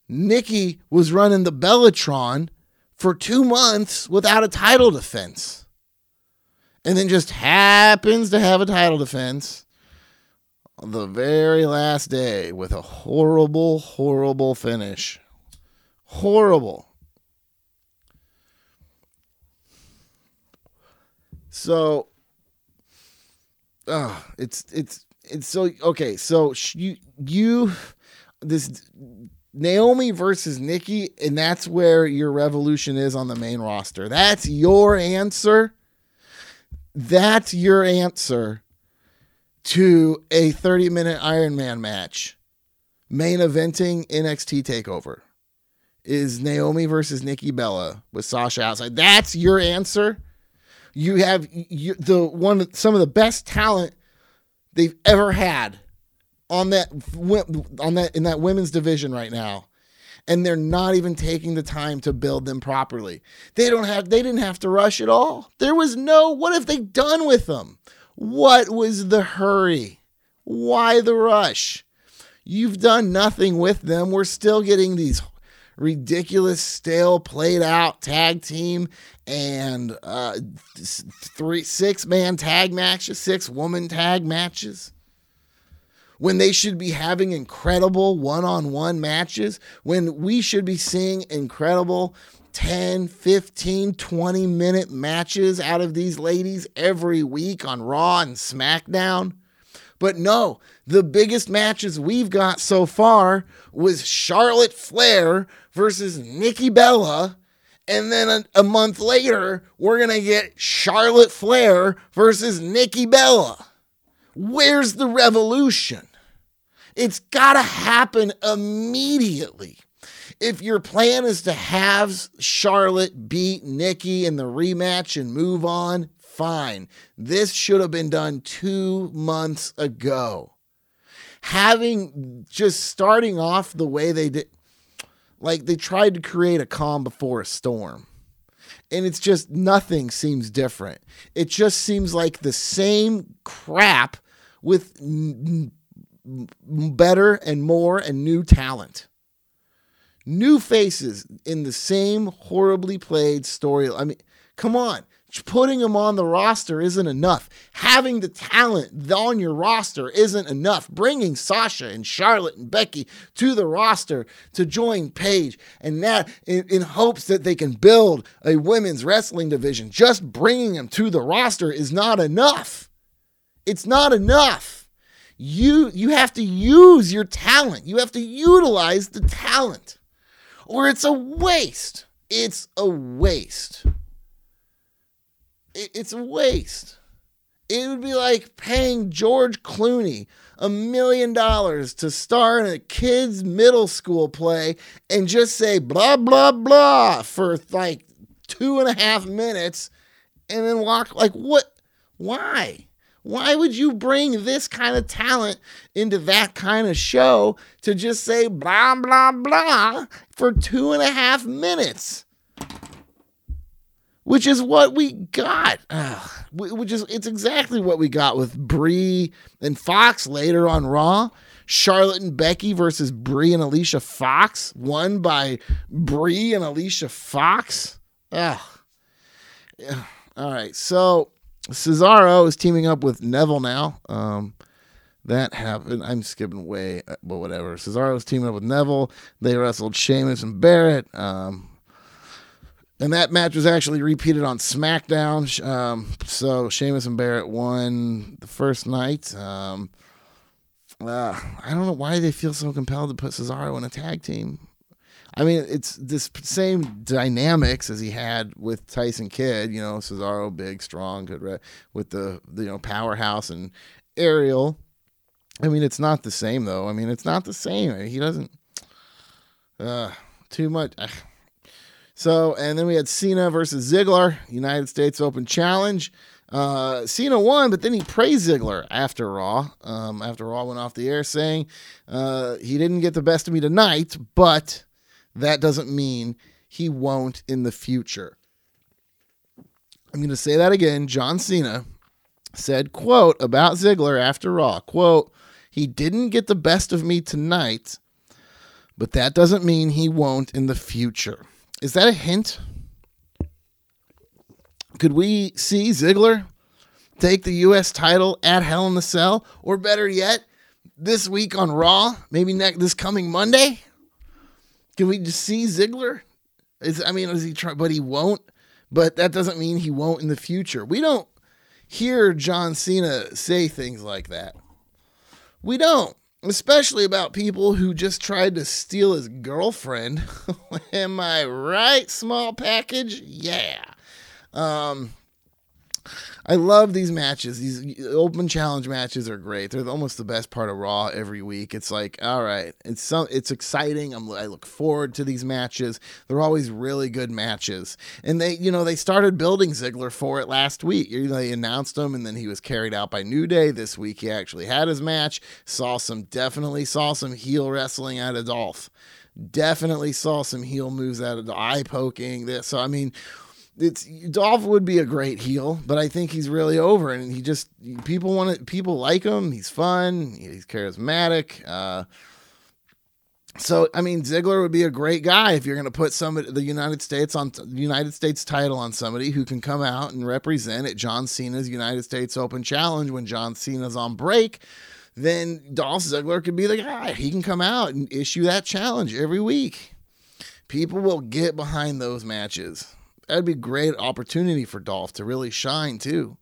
Nikki was running the Bellatron for two months without a title defense. And then just happens to have a title defense the very last day with a horrible, horrible finish. Horrible. So, uh, it's it's it's so okay. So you you this Naomi versus Nikki, and that's where your revolution is on the main roster. That's your answer. That's your answer to a 30 minute Iron Man match, main eventing NXT TakeOver, is Naomi versus Nikki Bella with Sasha outside. That's your answer. You have you, the one some of the best talent they've ever had on that on that in that women's division right now and they're not even taking the time to build them properly. They don't have they didn't have to rush at all. There was no what have they done with them? What was the hurry? Why the rush? You've done nothing with them. We're still getting these ridiculous, stale, played out tag team and uh, three, six man tag matches, six woman tag matches. When they should be having incredible one on one matches, when we should be seeing incredible 10, 15, 20 minute matches out of these ladies every week on Raw and SmackDown. But no, the biggest matches we've got so far was Charlotte Flair versus Nikki Bella. And then a, a month later, we're going to get Charlotte Flair versus Nikki Bella. Where's the revolution? It's got to happen immediately. If your plan is to have Charlotte beat Nikki in the rematch and move on, fine. This should have been done two months ago. Having just starting off the way they did, like they tried to create a calm before a storm. And it's just nothing seems different. It just seems like the same crap with n- n- better and more and new talent new faces in the same horribly played story. I mean, come on. Putting them on the roster isn't enough. Having the talent on your roster isn't enough. Bringing Sasha and Charlotte and Becky to the roster to join Paige and that in, in hopes that they can build a women's wrestling division. Just bringing them to the roster is not enough. It's not enough. You you have to use your talent. You have to utilize the talent or it's a waste. It's a waste. It's a waste. It would be like paying George Clooney a million dollars to star in a kid's middle school play and just say blah, blah, blah for like two and a half minutes and then walk. Like, what? Why? Why would you bring this kind of talent into that kind of show to just say blah, blah, blah for two and a half minutes? Which is what we got. Ugh, which is, it's exactly what we got with Brie and Fox later on Raw. Charlotte and Becky versus Brie and Alicia Fox, won by Brie and Alicia Fox. Ugh. All right, so Cesaro is teaming up with Neville now. Um, that happened. I'm skipping way, uh, but whatever. Cesaro is teaming up with Neville. They wrestled Sheamus and Barrett. Um, and that match was actually repeated on SmackDown. Um, so Sheamus and Barrett won the first night. Um, uh, I don't know why they feel so compelled to put Cesaro in a tag team. I mean, it's this same dynamics as he had with Tyson Kidd. You know, Cesaro, big, strong, good, re- with the, the you know powerhouse and aerial. I mean, it's not the same though. I mean, it's not the same. He doesn't. Uh, too much. So, and then we had Cena versus Ziggler, United States Open Challenge. Uh, Cena won, but then he praised Ziggler after Raw. Um, after Raw went off the air, saying uh, he didn't get the best of me tonight, but that doesn't mean he won't in the future. I'm going to say that again. John Cena said, quote, about Ziggler after Raw, quote, he didn't get the best of me tonight, but that doesn't mean he won't in the future. Is that a hint? Could we see Ziggler take the U.S. title at Hell in the Cell? Or better yet, this week on Raw, maybe next this coming Monday? Can we just see Ziggler? Is I mean, is he? But he won't. But that doesn't mean he won't in the future. We don't hear John Cena say things like that. We don't, especially about people who just tried to steal his girlfriend. Am I right? Small package, yeah. Um, I love these matches. These open challenge matches are great. They're almost the best part of Raw every week. It's like, all right, it's so it's exciting. I'm, I look forward to these matches. They're always really good matches. And they, you know, they started building Ziggler for it last week. You know, they announced him, and then he was carried out by New Day. This week, he actually had his match. Saw some, definitely saw some heel wrestling out of Dolph. Definitely saw some heel moves out of the eye poking. This, so I mean it's Dolph would be a great heel, but I think he's really over, and he just people want it. People like him. He's fun. He's charismatic. Uh, so I mean, Ziggler would be a great guy if you're going to put somebody the United States on the United States title on somebody who can come out and represent at John Cena's United States Open Challenge when John Cena's on break. Then Dolph Ziggler could be the guy. He can come out and issue that challenge every week. People will get behind those matches that'd be a great opportunity for Dolph to really shine too.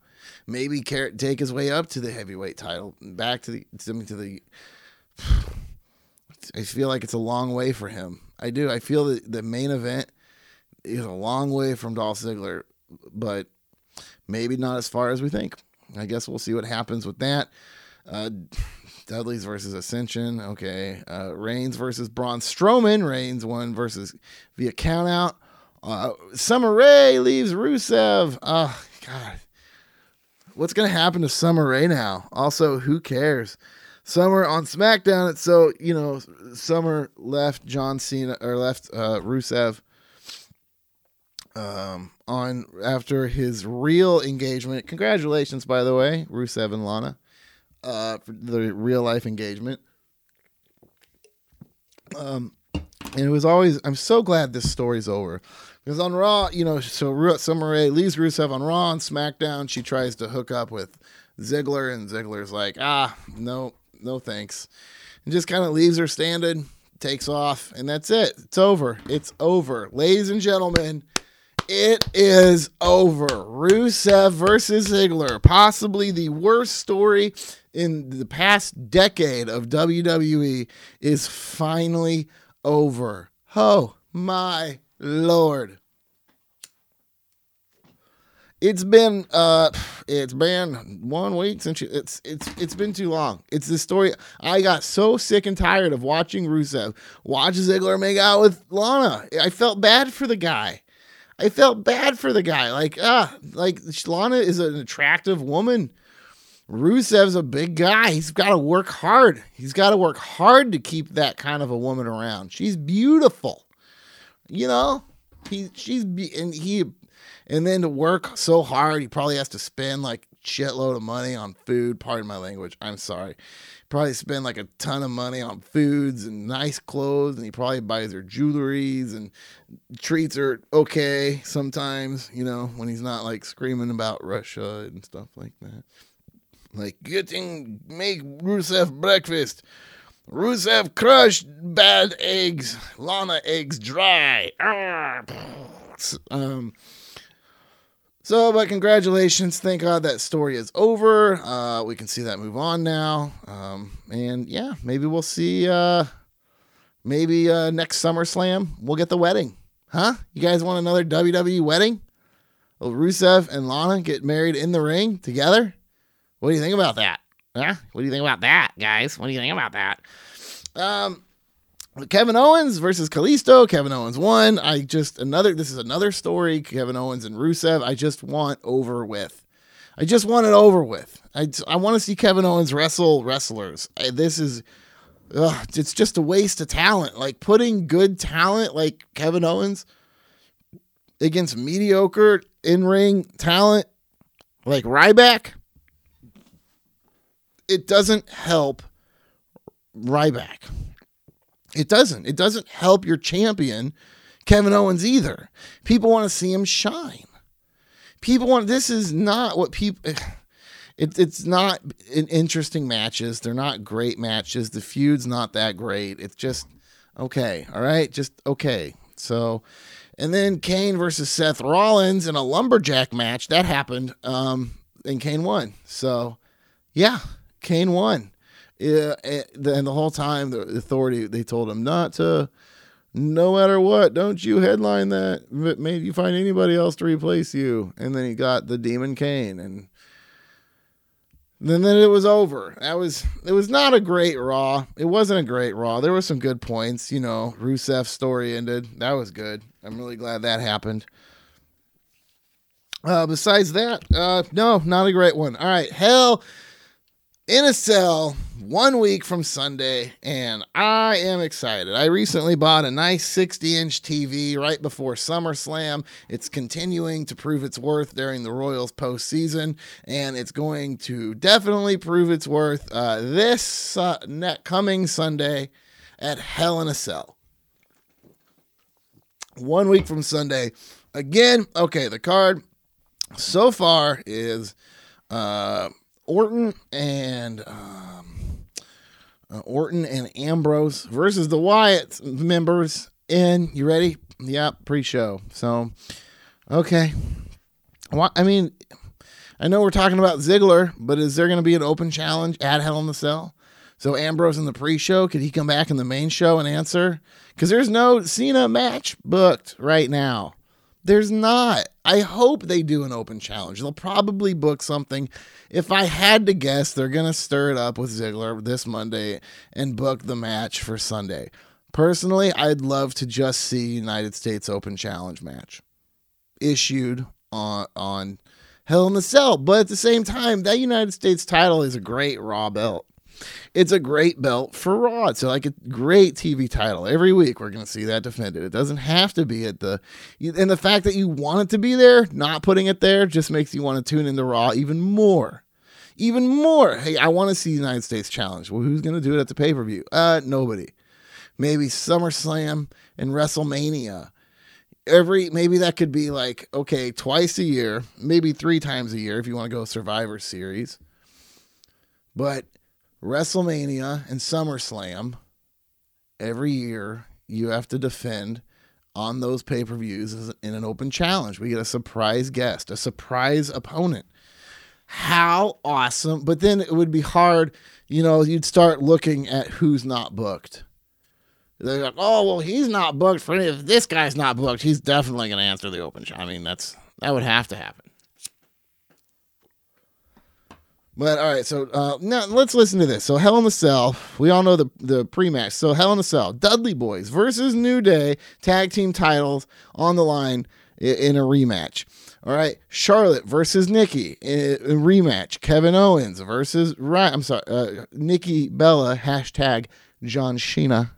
Maybe take his way up to the heavyweight title, back to the to the. I feel like it's a long way for him. I do. I feel that the main event is a long way from Dolph Ziggler, but maybe not as far as we think. I guess we'll see what happens with that. Uh, Dudley's versus Ascension. Okay. Uh, Reigns versus Braun Strowman. Reigns won versus via countout. Uh, Summer Rae leaves Rusev. Oh, God. What's going to happen to Summer Rae now? Also, who cares? Summer on SmackDown. So, you know, Summer left John Cena or left uh, Rusev um, on after his real engagement. Congratulations, by the way, Rusev and Lana, uh, for the real life engagement. Um, and it was always. I'm so glad this story's over because on Raw, you know, so Summer Rae leaves Rusev on Raw and SmackDown. She tries to hook up with Ziggler, and Ziggler's like, ah, no, no thanks, and just kind of leaves her standing, takes off, and that's it. It's over. It's over, ladies and gentlemen. It is over. Rusev versus Ziggler, possibly the worst story in the past decade of WWE, is finally over. Oh my lord. It's been uh it's been one week since you, it's it's it's been too long. It's the story I got so sick and tired of watching Rusev watch Ziggler make out with Lana. I felt bad for the guy. I felt bad for the guy. Like, ah, like Lana is an attractive woman. Rusev's a big guy. He's got to work hard. He's got to work hard to keep that kind of a woman around. She's beautiful. You know, he she's and he and then to work so hard, he probably has to spend like shitload of money on food. Pardon my language. I'm sorry. Probably spend like a ton of money on foods and nice clothes, and he probably buys her jewelries and treats her okay sometimes. You know, when he's not like screaming about Russia and stuff like that. Like getting make Rusev breakfast. Rusev crushed bad eggs. Lana eggs dry. Ah. Um. So, but congratulations. Thank God that story is over. Uh, we can see that move on now. Um, and yeah, maybe we'll see. Uh, maybe uh, next SummerSlam we'll get the wedding. Huh? You guys want another WWE wedding? Will Rusev and Lana get married in the ring together? What do you think about that? Huh? What do you think about that, guys? What do you think about that? Um, Kevin Owens versus Kalisto. Kevin Owens won. I just another. This is another story. Kevin Owens and Rusev. I just want over with. I just want it over with. I I want to see Kevin Owens wrestle wrestlers. I, this is. Ugh, it's just a waste of talent. Like putting good talent like Kevin Owens against mediocre in ring talent like Ryback. It doesn't help Ryback. It doesn't. It doesn't help your champion, Kevin Owens, either. People want to see him shine. People want. This is not what people. It, it's not in interesting matches. They're not great matches. The feud's not that great. It's just okay. All right, just okay. So, and then Kane versus Seth Rollins in a lumberjack match that happened. Um, and Kane won. So, yeah, Kane won. Yeah, and the whole time the authority they told him not to. No matter what, don't you headline that. Maybe you find anybody else to replace you. And then he got the Demon Kane, and then then it was over. That was it was not a great Raw. It wasn't a great Raw. There were some good points. You know, Rusev's story ended. That was good. I'm really glad that happened. Uh, besides that, uh, no, not a great one. All right, hell in a cell one week from Sunday, and I am excited. I recently bought a nice 60 inch TV right before SummerSlam. It's continuing to prove its worth during the Royals postseason, and it's going to definitely prove its worth uh, this uh, coming Sunday at Hell in a Cell. One week from Sunday. Again, okay, the card so far is uh, Orton and um, uh, Orton and Ambrose versus the Wyatt members. In you ready? Yeah, pre-show. So, okay. What I mean, I know we're talking about Ziggler, but is there going to be an open challenge at Hell in the Cell? So Ambrose in the pre-show, could he come back in the main show and answer? Because there's no Cena match booked right now. There's not. I hope they do an open challenge. They'll probably book something. If I had to guess, they're going to stir it up with Ziggler this Monday and book the match for Sunday. Personally, I'd love to just see United States Open Challenge match issued on on Hell in the Cell. But at the same time, that United States title is a great Raw belt. It's a great belt for Raw. It's like a great TV title. Every week we're going to see that defended. It doesn't have to be at the, and the fact that you want it to be there, not putting it there, just makes you want to tune into Raw even more. Even more. Hey, I want to see United States Challenge. Well, who's going to do it at the pay per view? Uh, nobody. Maybe SummerSlam and WrestleMania every maybe that could be like okay twice a year maybe three times a year if you want to go survivor series but wrestlemania and summerslam every year you have to defend on those pay-per-views in an open challenge we get a surprise guest a surprise opponent how awesome but then it would be hard you know you'd start looking at who's not booked they're like, oh well, he's not booked for if this guy's not booked, he's definitely going to answer the open shot. I mean, that's that would have to happen. But all right, so uh, now let's listen to this. So Hell in the Cell, we all know the the pre-match. So Hell in the Cell, Dudley Boys versus New Day, tag team titles on the line in, in a rematch. All right, Charlotte versus Nikki in a rematch. Kevin Owens versus right. I'm sorry, uh, Nikki Bella hashtag John Cena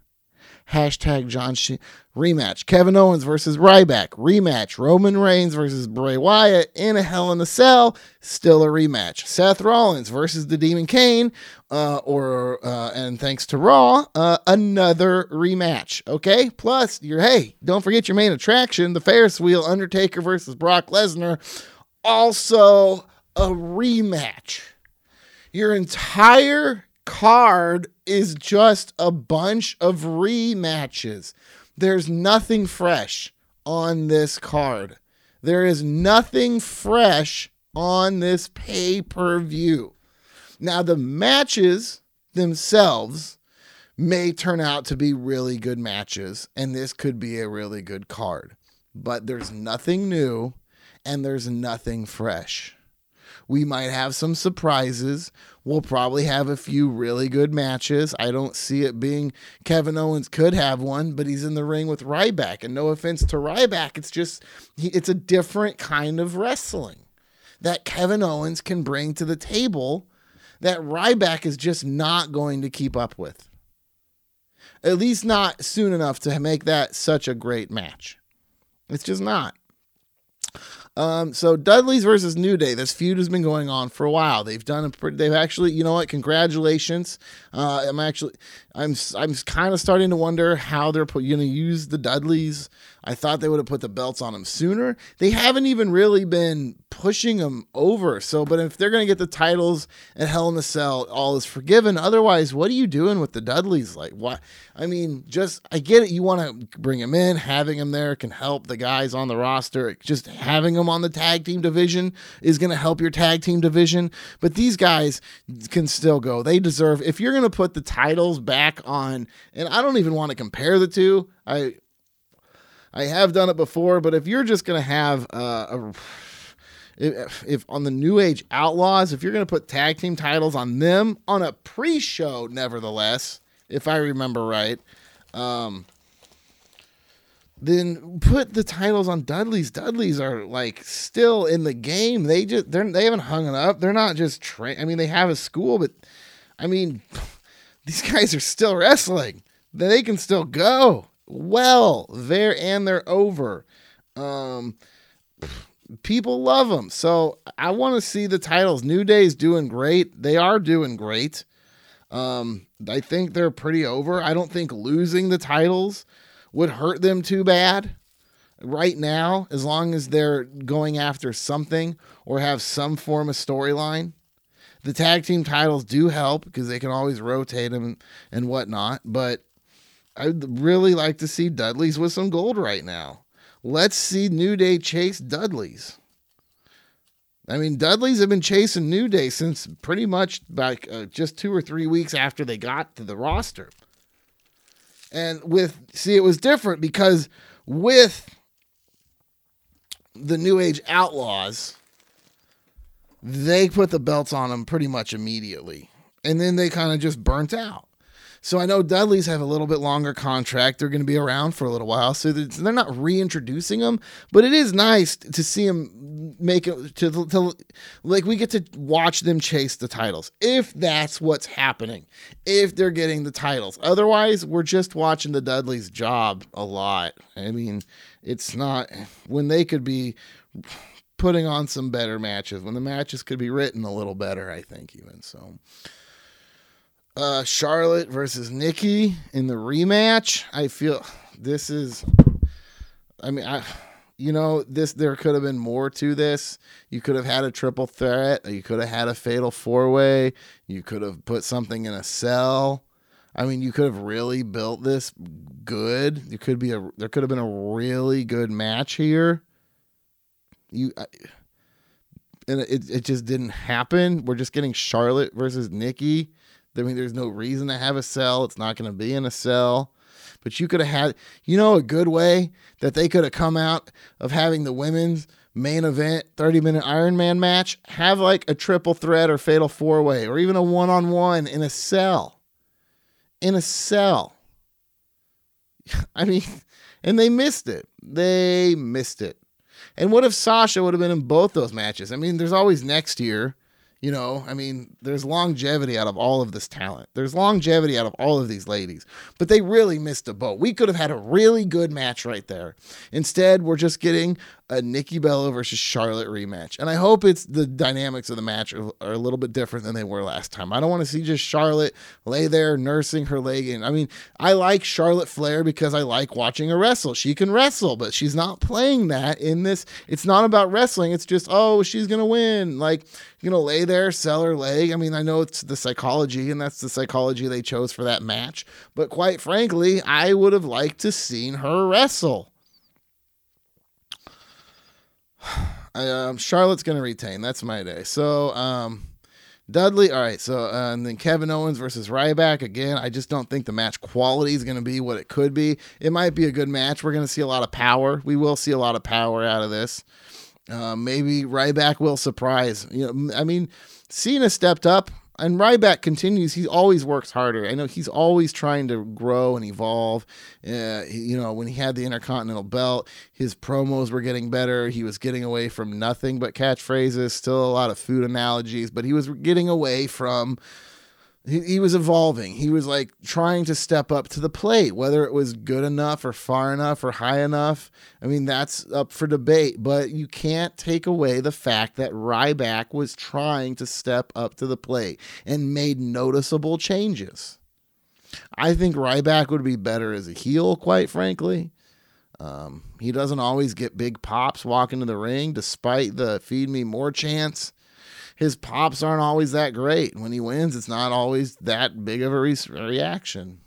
Hashtag John Sh- rematch. Kevin Owens versus Ryback. Rematch. Roman Reigns versus Bray Wyatt in a Hell in a Cell. Still a rematch. Seth Rollins versus the Demon Kane. Uh, or uh, and thanks to Raw, uh, another rematch. Okay. Plus, your hey, don't forget your main attraction, the Ferris wheel, Undertaker versus Brock Lesnar. Also a rematch. Your entire card is just a bunch of rematches. There's nothing fresh on this card. There is nothing fresh on this pay per view. Now, the matches themselves may turn out to be really good matches, and this could be a really good card, but there's nothing new and there's nothing fresh. We might have some surprises. We'll probably have a few really good matches. I don't see it being Kevin Owens could have one, but he's in the ring with Ryback. And no offense to Ryback, it's just it's a different kind of wrestling that Kevin Owens can bring to the table that Ryback is just not going to keep up with. At least not soon enough to make that such a great match. It's just not. Um, so Dudley's versus New Day. This feud has been going on for a while. They've done a pretty, they've actually, you know what? Congratulations. Uh, I'm actually, I'm, I'm kind of starting to wonder how they're going to use the Dudleys. I thought they would have put the belts on them sooner. They haven't even really been pushing them over. So, but if they're going to get the titles at Hell in the Cell, all is forgiven. Otherwise, what are you doing with the Dudleys? Like, what? I mean, just I get it. You want to bring them in, having them there can help the guys on the roster. Just having them on the tag team division is going to help your tag team division. But these guys can still go. They deserve. If you're going to put the titles back on, and I don't even want to compare the two. I I have done it before, but if you're just going to have uh, a if, if, on the New Age Outlaws, if you're going to put tag team titles on them on a pre-show, nevertheless, if I remember right, um, then put the titles on Dudley's. Dudley's are like still in the game. They just they're they haven't hung it up. They're not just train. I mean, they have a school, but I mean, these guys are still wrestling. They can still go well there and they're over. Um, people love them. So I want to see the titles. New Day's doing great. They are doing great. Um, I think they're pretty over. I don't think losing the titles would hurt them too bad right now, as long as they're going after something or have some form of storyline. The tag team titles do help because they can always rotate them and, and whatnot. But I'd really like to see Dudley's with some gold right now. Let's see New Day chase Dudley's. I mean, Dudley's have been chasing New Day since pretty much like uh, just two or three weeks after they got to the roster. And with, see, it was different because with the New Age Outlaws, they put the belts on them pretty much immediately. And then they kind of just burnt out. So I know Dudley's have a little bit longer contract. They're going to be around for a little while, so they're not reintroducing them. But it is nice to see them make it to, to like we get to watch them chase the titles if that's what's happening. If they're getting the titles, otherwise we're just watching the Dudleys' job a lot. I mean, it's not when they could be putting on some better matches when the matches could be written a little better. I think even so uh, Charlotte versus Nikki in the rematch. I feel this is. I mean, I, you know, this there could have been more to this. You could have had a triple threat. You could have had a fatal four way. You could have put something in a cell. I mean, you could have really built this good. You could be a. There could have been a really good match here. You. I, and it, it just didn't happen. We're just getting Charlotte versus Nikki I mean, there's no reason to have a cell. It's not going to be in a cell. But you could have had, you know, a good way that they could have come out of having the women's main event 30 minute Iron Man match, have like a triple threat or fatal four way or even a one on one in a cell. In a cell. I mean, and they missed it. They missed it. And what if Sasha would have been in both those matches? I mean, there's always next year. You know, I mean, there's longevity out of all of this talent. There's longevity out of all of these ladies, but they really missed a boat. We could have had a really good match right there. Instead, we're just getting a Nikki Bella versus Charlotte rematch. And I hope it's the dynamics of the match are, a little bit different than they were last time. I don't want to see just Charlotte lay there nursing her leg in. I mean, I like Charlotte Flair because I like watching her wrestle. She can wrestle, but she's not playing that in this. It's not about wrestling. It's just, oh, she's going to win. Like, you know, lay there, sell her leg. I mean, I know it's the psychology, and that's the psychology they chose for that match. But quite frankly, I would have liked to seen her wrestle. um, Charlotte's going to retain. That's my day. So, um, Dudley, all right. So, uh, and then Kevin Owens versus Ryback again. I just don't think the match quality is going to be what it could be. It might be a good match. We're going to see a lot of power. We will see a lot of power out of this. Uh, maybe Ryback will surprise. You know, I mean, Cena stepped up and Ryback continues. He always works harder. I know he's always trying to grow and evolve. Uh, you know, when he had the Intercontinental Belt, his promos were getting better. He was getting away from nothing but catchphrases, still a lot of food analogies, but he was getting away from he, he was evolving. He was like trying to step up to the plate, whether it was good enough or far enough or high enough. I mean, that's up for debate, but you can't take away the fact that Ryback was trying to step up to the plate and made noticeable changes. I think Ryback would be better as a heel, quite frankly. Um, he doesn't always get big pops walking to the ring, despite the feed me more chance his pops aren't always that great. When he wins, it's not always that big of a re- reaction.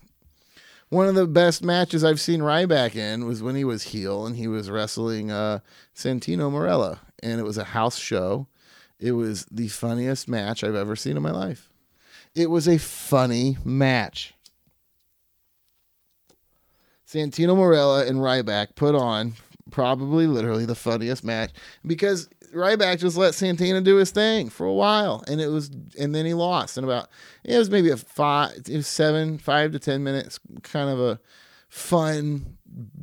One of the best matches I've seen Ryback in was when he was heel and he was wrestling uh, Santino Marella, and it was a house show. It was the funniest match I've ever seen in my life. It was a funny match. Santino Marella and Ryback put on probably literally the funniest match because Ryback just let Santino do his thing for a while, and it was, and then he lost. And about it was maybe a five, it was seven, five to ten minutes, kind of a fun,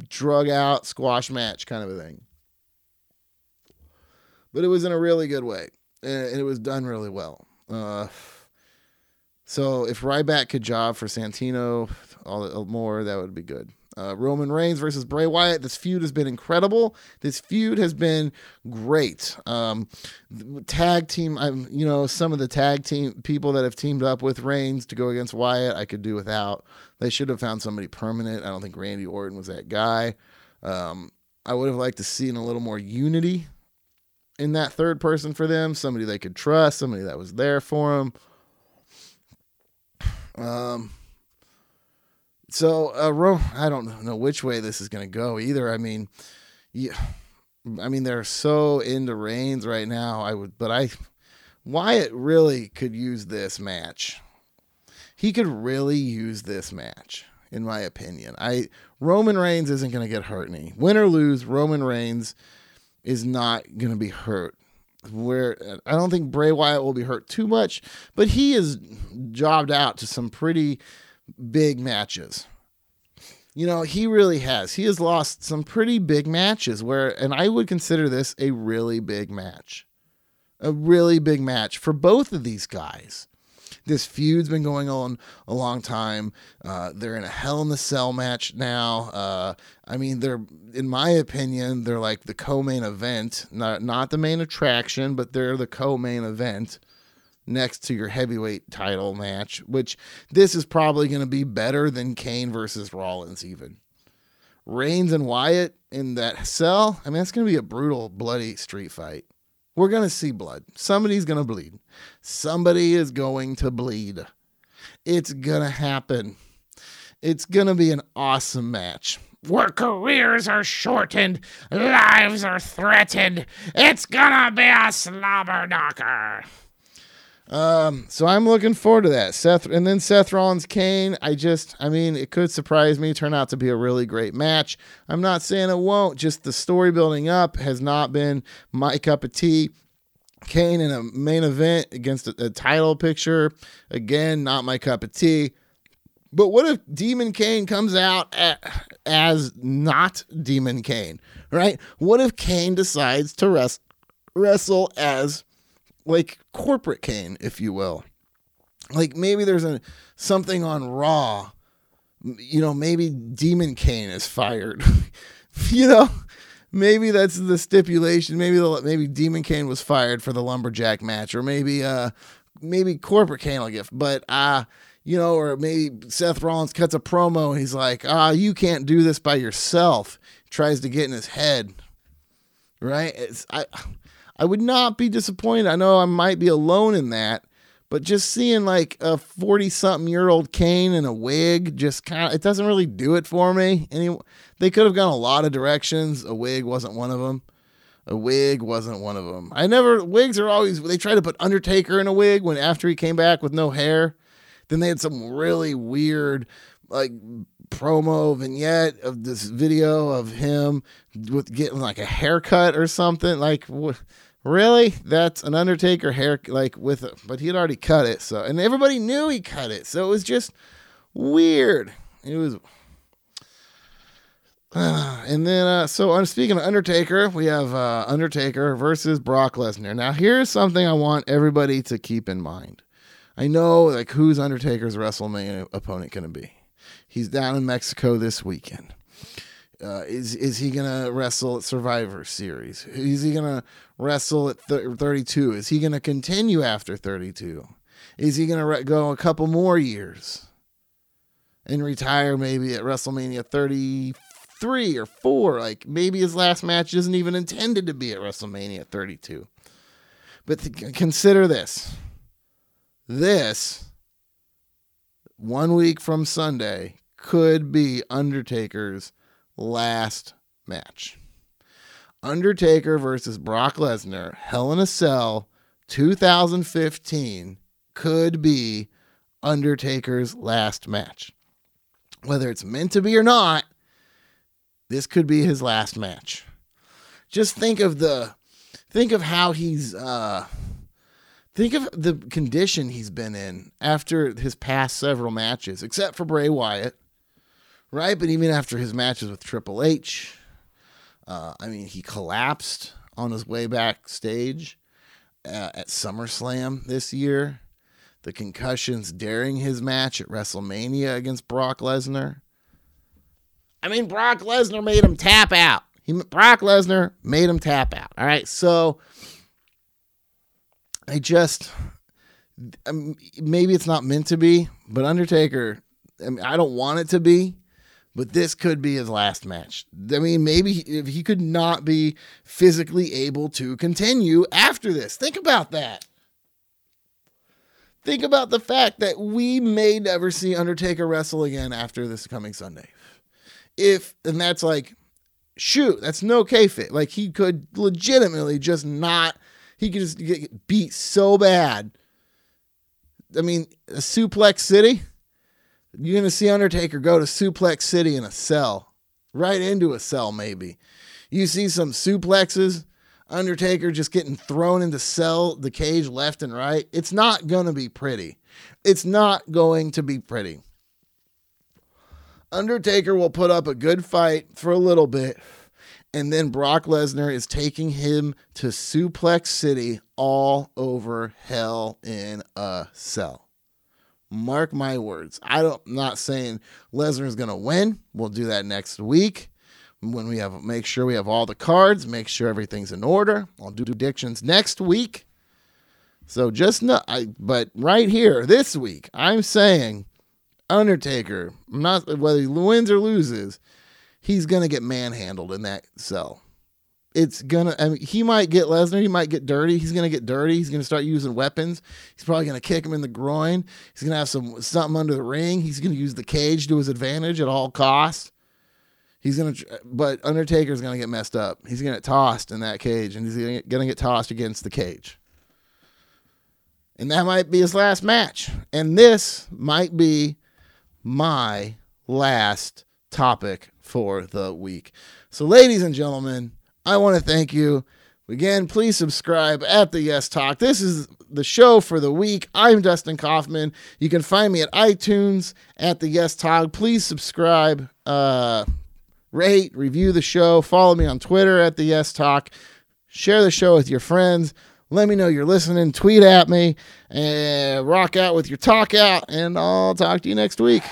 drug out squash match kind of a thing. But it was in a really good way, and it was done really well. Uh, so if Ryback could job for Santino all more, that would be good. Uh, Roman Reigns versus Bray Wyatt. This feud has been incredible. This feud has been great. Um, tag team, I'm you know some of the tag team people that have teamed up with Reigns to go against Wyatt, I could do without. They should have found somebody permanent. I don't think Randy Orton was that guy. Um, I would have liked to see a little more unity in that third person for them. Somebody they could trust. Somebody that was there for them. Um so uh, I don't know which way this is going to go either. I mean, yeah, I mean they're so into Reigns right now. I would, but I Wyatt really could use this match. He could really use this match, in my opinion. I Roman Reigns isn't going to get hurt any. Win or lose, Roman Reigns is not going to be hurt. Where I don't think Bray Wyatt will be hurt too much, but he is jobbed out to some pretty big matches. You know, he really has. He has lost some pretty big matches where, and I would consider this a really big match. A really big match for both of these guys. This feud's been going on a long time. Uh, they're in a Hell in the Cell match now. Uh, I mean, they're, in my opinion, they're like the co-main event, not not the main attraction, but they're the co-main event next to your heavyweight title match. Which this is probably going to be better than Kane versus Rollins, even. Reigns and Wyatt in that cell. I mean, that's going to be a brutal, bloody street fight. We're going to see blood. Somebody's going to bleed. Somebody is going to bleed. It's going to happen. It's going to be an awesome match. Where careers are shortened, lives are threatened. It's gonna be a slobber knocker. Um, so I'm looking forward to that. Seth and then Seth Rollins Kane. I just, I mean, it could surprise me, turn out to be a really great match. I'm not saying it won't, just the story building up has not been my cup of tea. Kane in a main event against a, a title picture, again, not my cup of tea. But what if Demon Kane comes out at, as not Demon Kane, right? What if Kane decides to res- wrestle as like corporate Kane, if you will. Like maybe there's a something on Raw. You know, maybe Demon Kane is fired. you know, maybe that's the stipulation. Maybe the, maybe Demon Kane was fired for the lumberjack match, or maybe uh maybe corporate Kane will get. But uh you know, or maybe Seth Rollins cuts a promo and he's like, ah, you can't do this by yourself. Tries to get in his head. Right? It's I I would not be disappointed. I know I might be alone in that, but just seeing like a 40 something year old Kane in a wig just kind of, it doesn't really do it for me. Any, they could have gone a lot of directions. A wig wasn't one of them. A wig wasn't one of them. I never, wigs are always, they try to put Undertaker in a wig when after he came back with no hair. Then they had some really weird, like, promo vignette of this video of him with getting like a haircut or something. Like, what? Really? That's an Undertaker hair, like with, a, but he had already cut it. So, and everybody knew he cut it. So it was just weird. It was. Uh, and then, uh, so I'm speaking of Undertaker. We have uh, Undertaker versus Brock Lesnar. Now, here's something I want everybody to keep in mind. I know, like, who's Undertaker's WrestleMania opponent going to be? He's down in Mexico this weekend. Uh, is is he gonna wrestle at Survivor Series? Is he gonna wrestle at th- 32? Is he gonna continue after 32? Is he gonna re- go a couple more years and retire maybe at WrestleMania 33 or four? Like maybe his last match isn't even intended to be at WrestleMania 32. But th- consider this: this one week from Sunday could be Undertaker's last match. Undertaker versus Brock Lesnar, Hell in a Cell 2015 could be Undertaker's last match. Whether it's meant to be or not, this could be his last match. Just think of the think of how he's uh think of the condition he's been in after his past several matches, except for Bray Wyatt right? But even after his matches with Triple H, uh, I mean, he collapsed on his way backstage uh, at SummerSlam this year. The concussions during his match at WrestleMania against Brock Lesnar. I mean, Brock Lesnar made him tap out. He Brock Lesnar made him tap out. All right, so I just maybe it's not meant to be, but Undertaker. I, mean, I don't want it to be, but this could be his last match. I mean, maybe if he could not be physically able to continue after this. Think about that. Think about the fact that we may never see Undertaker wrestle again after this coming Sunday. If, and that's like, shoot, that's no kayfabe. Like, he could legitimately just not, he could just get beat so bad. I mean, a suplex city you're going to see Undertaker go to Suplex City in a cell, right into a cell, maybe. You see some suplexes Undertaker just getting thrown into cell the cage left and right. It's not going to be pretty. It's not going to be pretty. Undertaker will put up a good fight for a little bit, and then Brock Lesnar is taking him to Suplex City all over hell in a cell. Mark my words. I don't I'm not saying Lesnar is going to win. We'll do that next week when we have make sure we have all the cards, make sure everything's in order. I'll do predictions next week. So just not I but right here this week, I'm saying Undertaker, not whether he wins or loses, he's gonna get manhandled in that cell. It's gonna. I mean, he might get Lesnar. He might get dirty. He's gonna get dirty. He's gonna start using weapons. He's probably gonna kick him in the groin. He's gonna have some something under the ring. He's gonna use the cage to his advantage at all costs. He's gonna, but Undertaker's gonna get messed up. He's gonna get tossed in that cage, and he's gonna get, gonna get tossed against the cage. And that might be his last match. And this might be my last topic for the week. So, ladies and gentlemen, I want to thank you. Again, please subscribe at the Yes Talk. This is the show for the week. I'm Dustin Kaufman. You can find me at iTunes at the Yes Talk. Please subscribe, uh, rate, review the show. Follow me on Twitter at the Yes Talk. Share the show with your friends. Let me know you're listening. Tweet at me and rock out with your talk out. And I'll talk to you next week.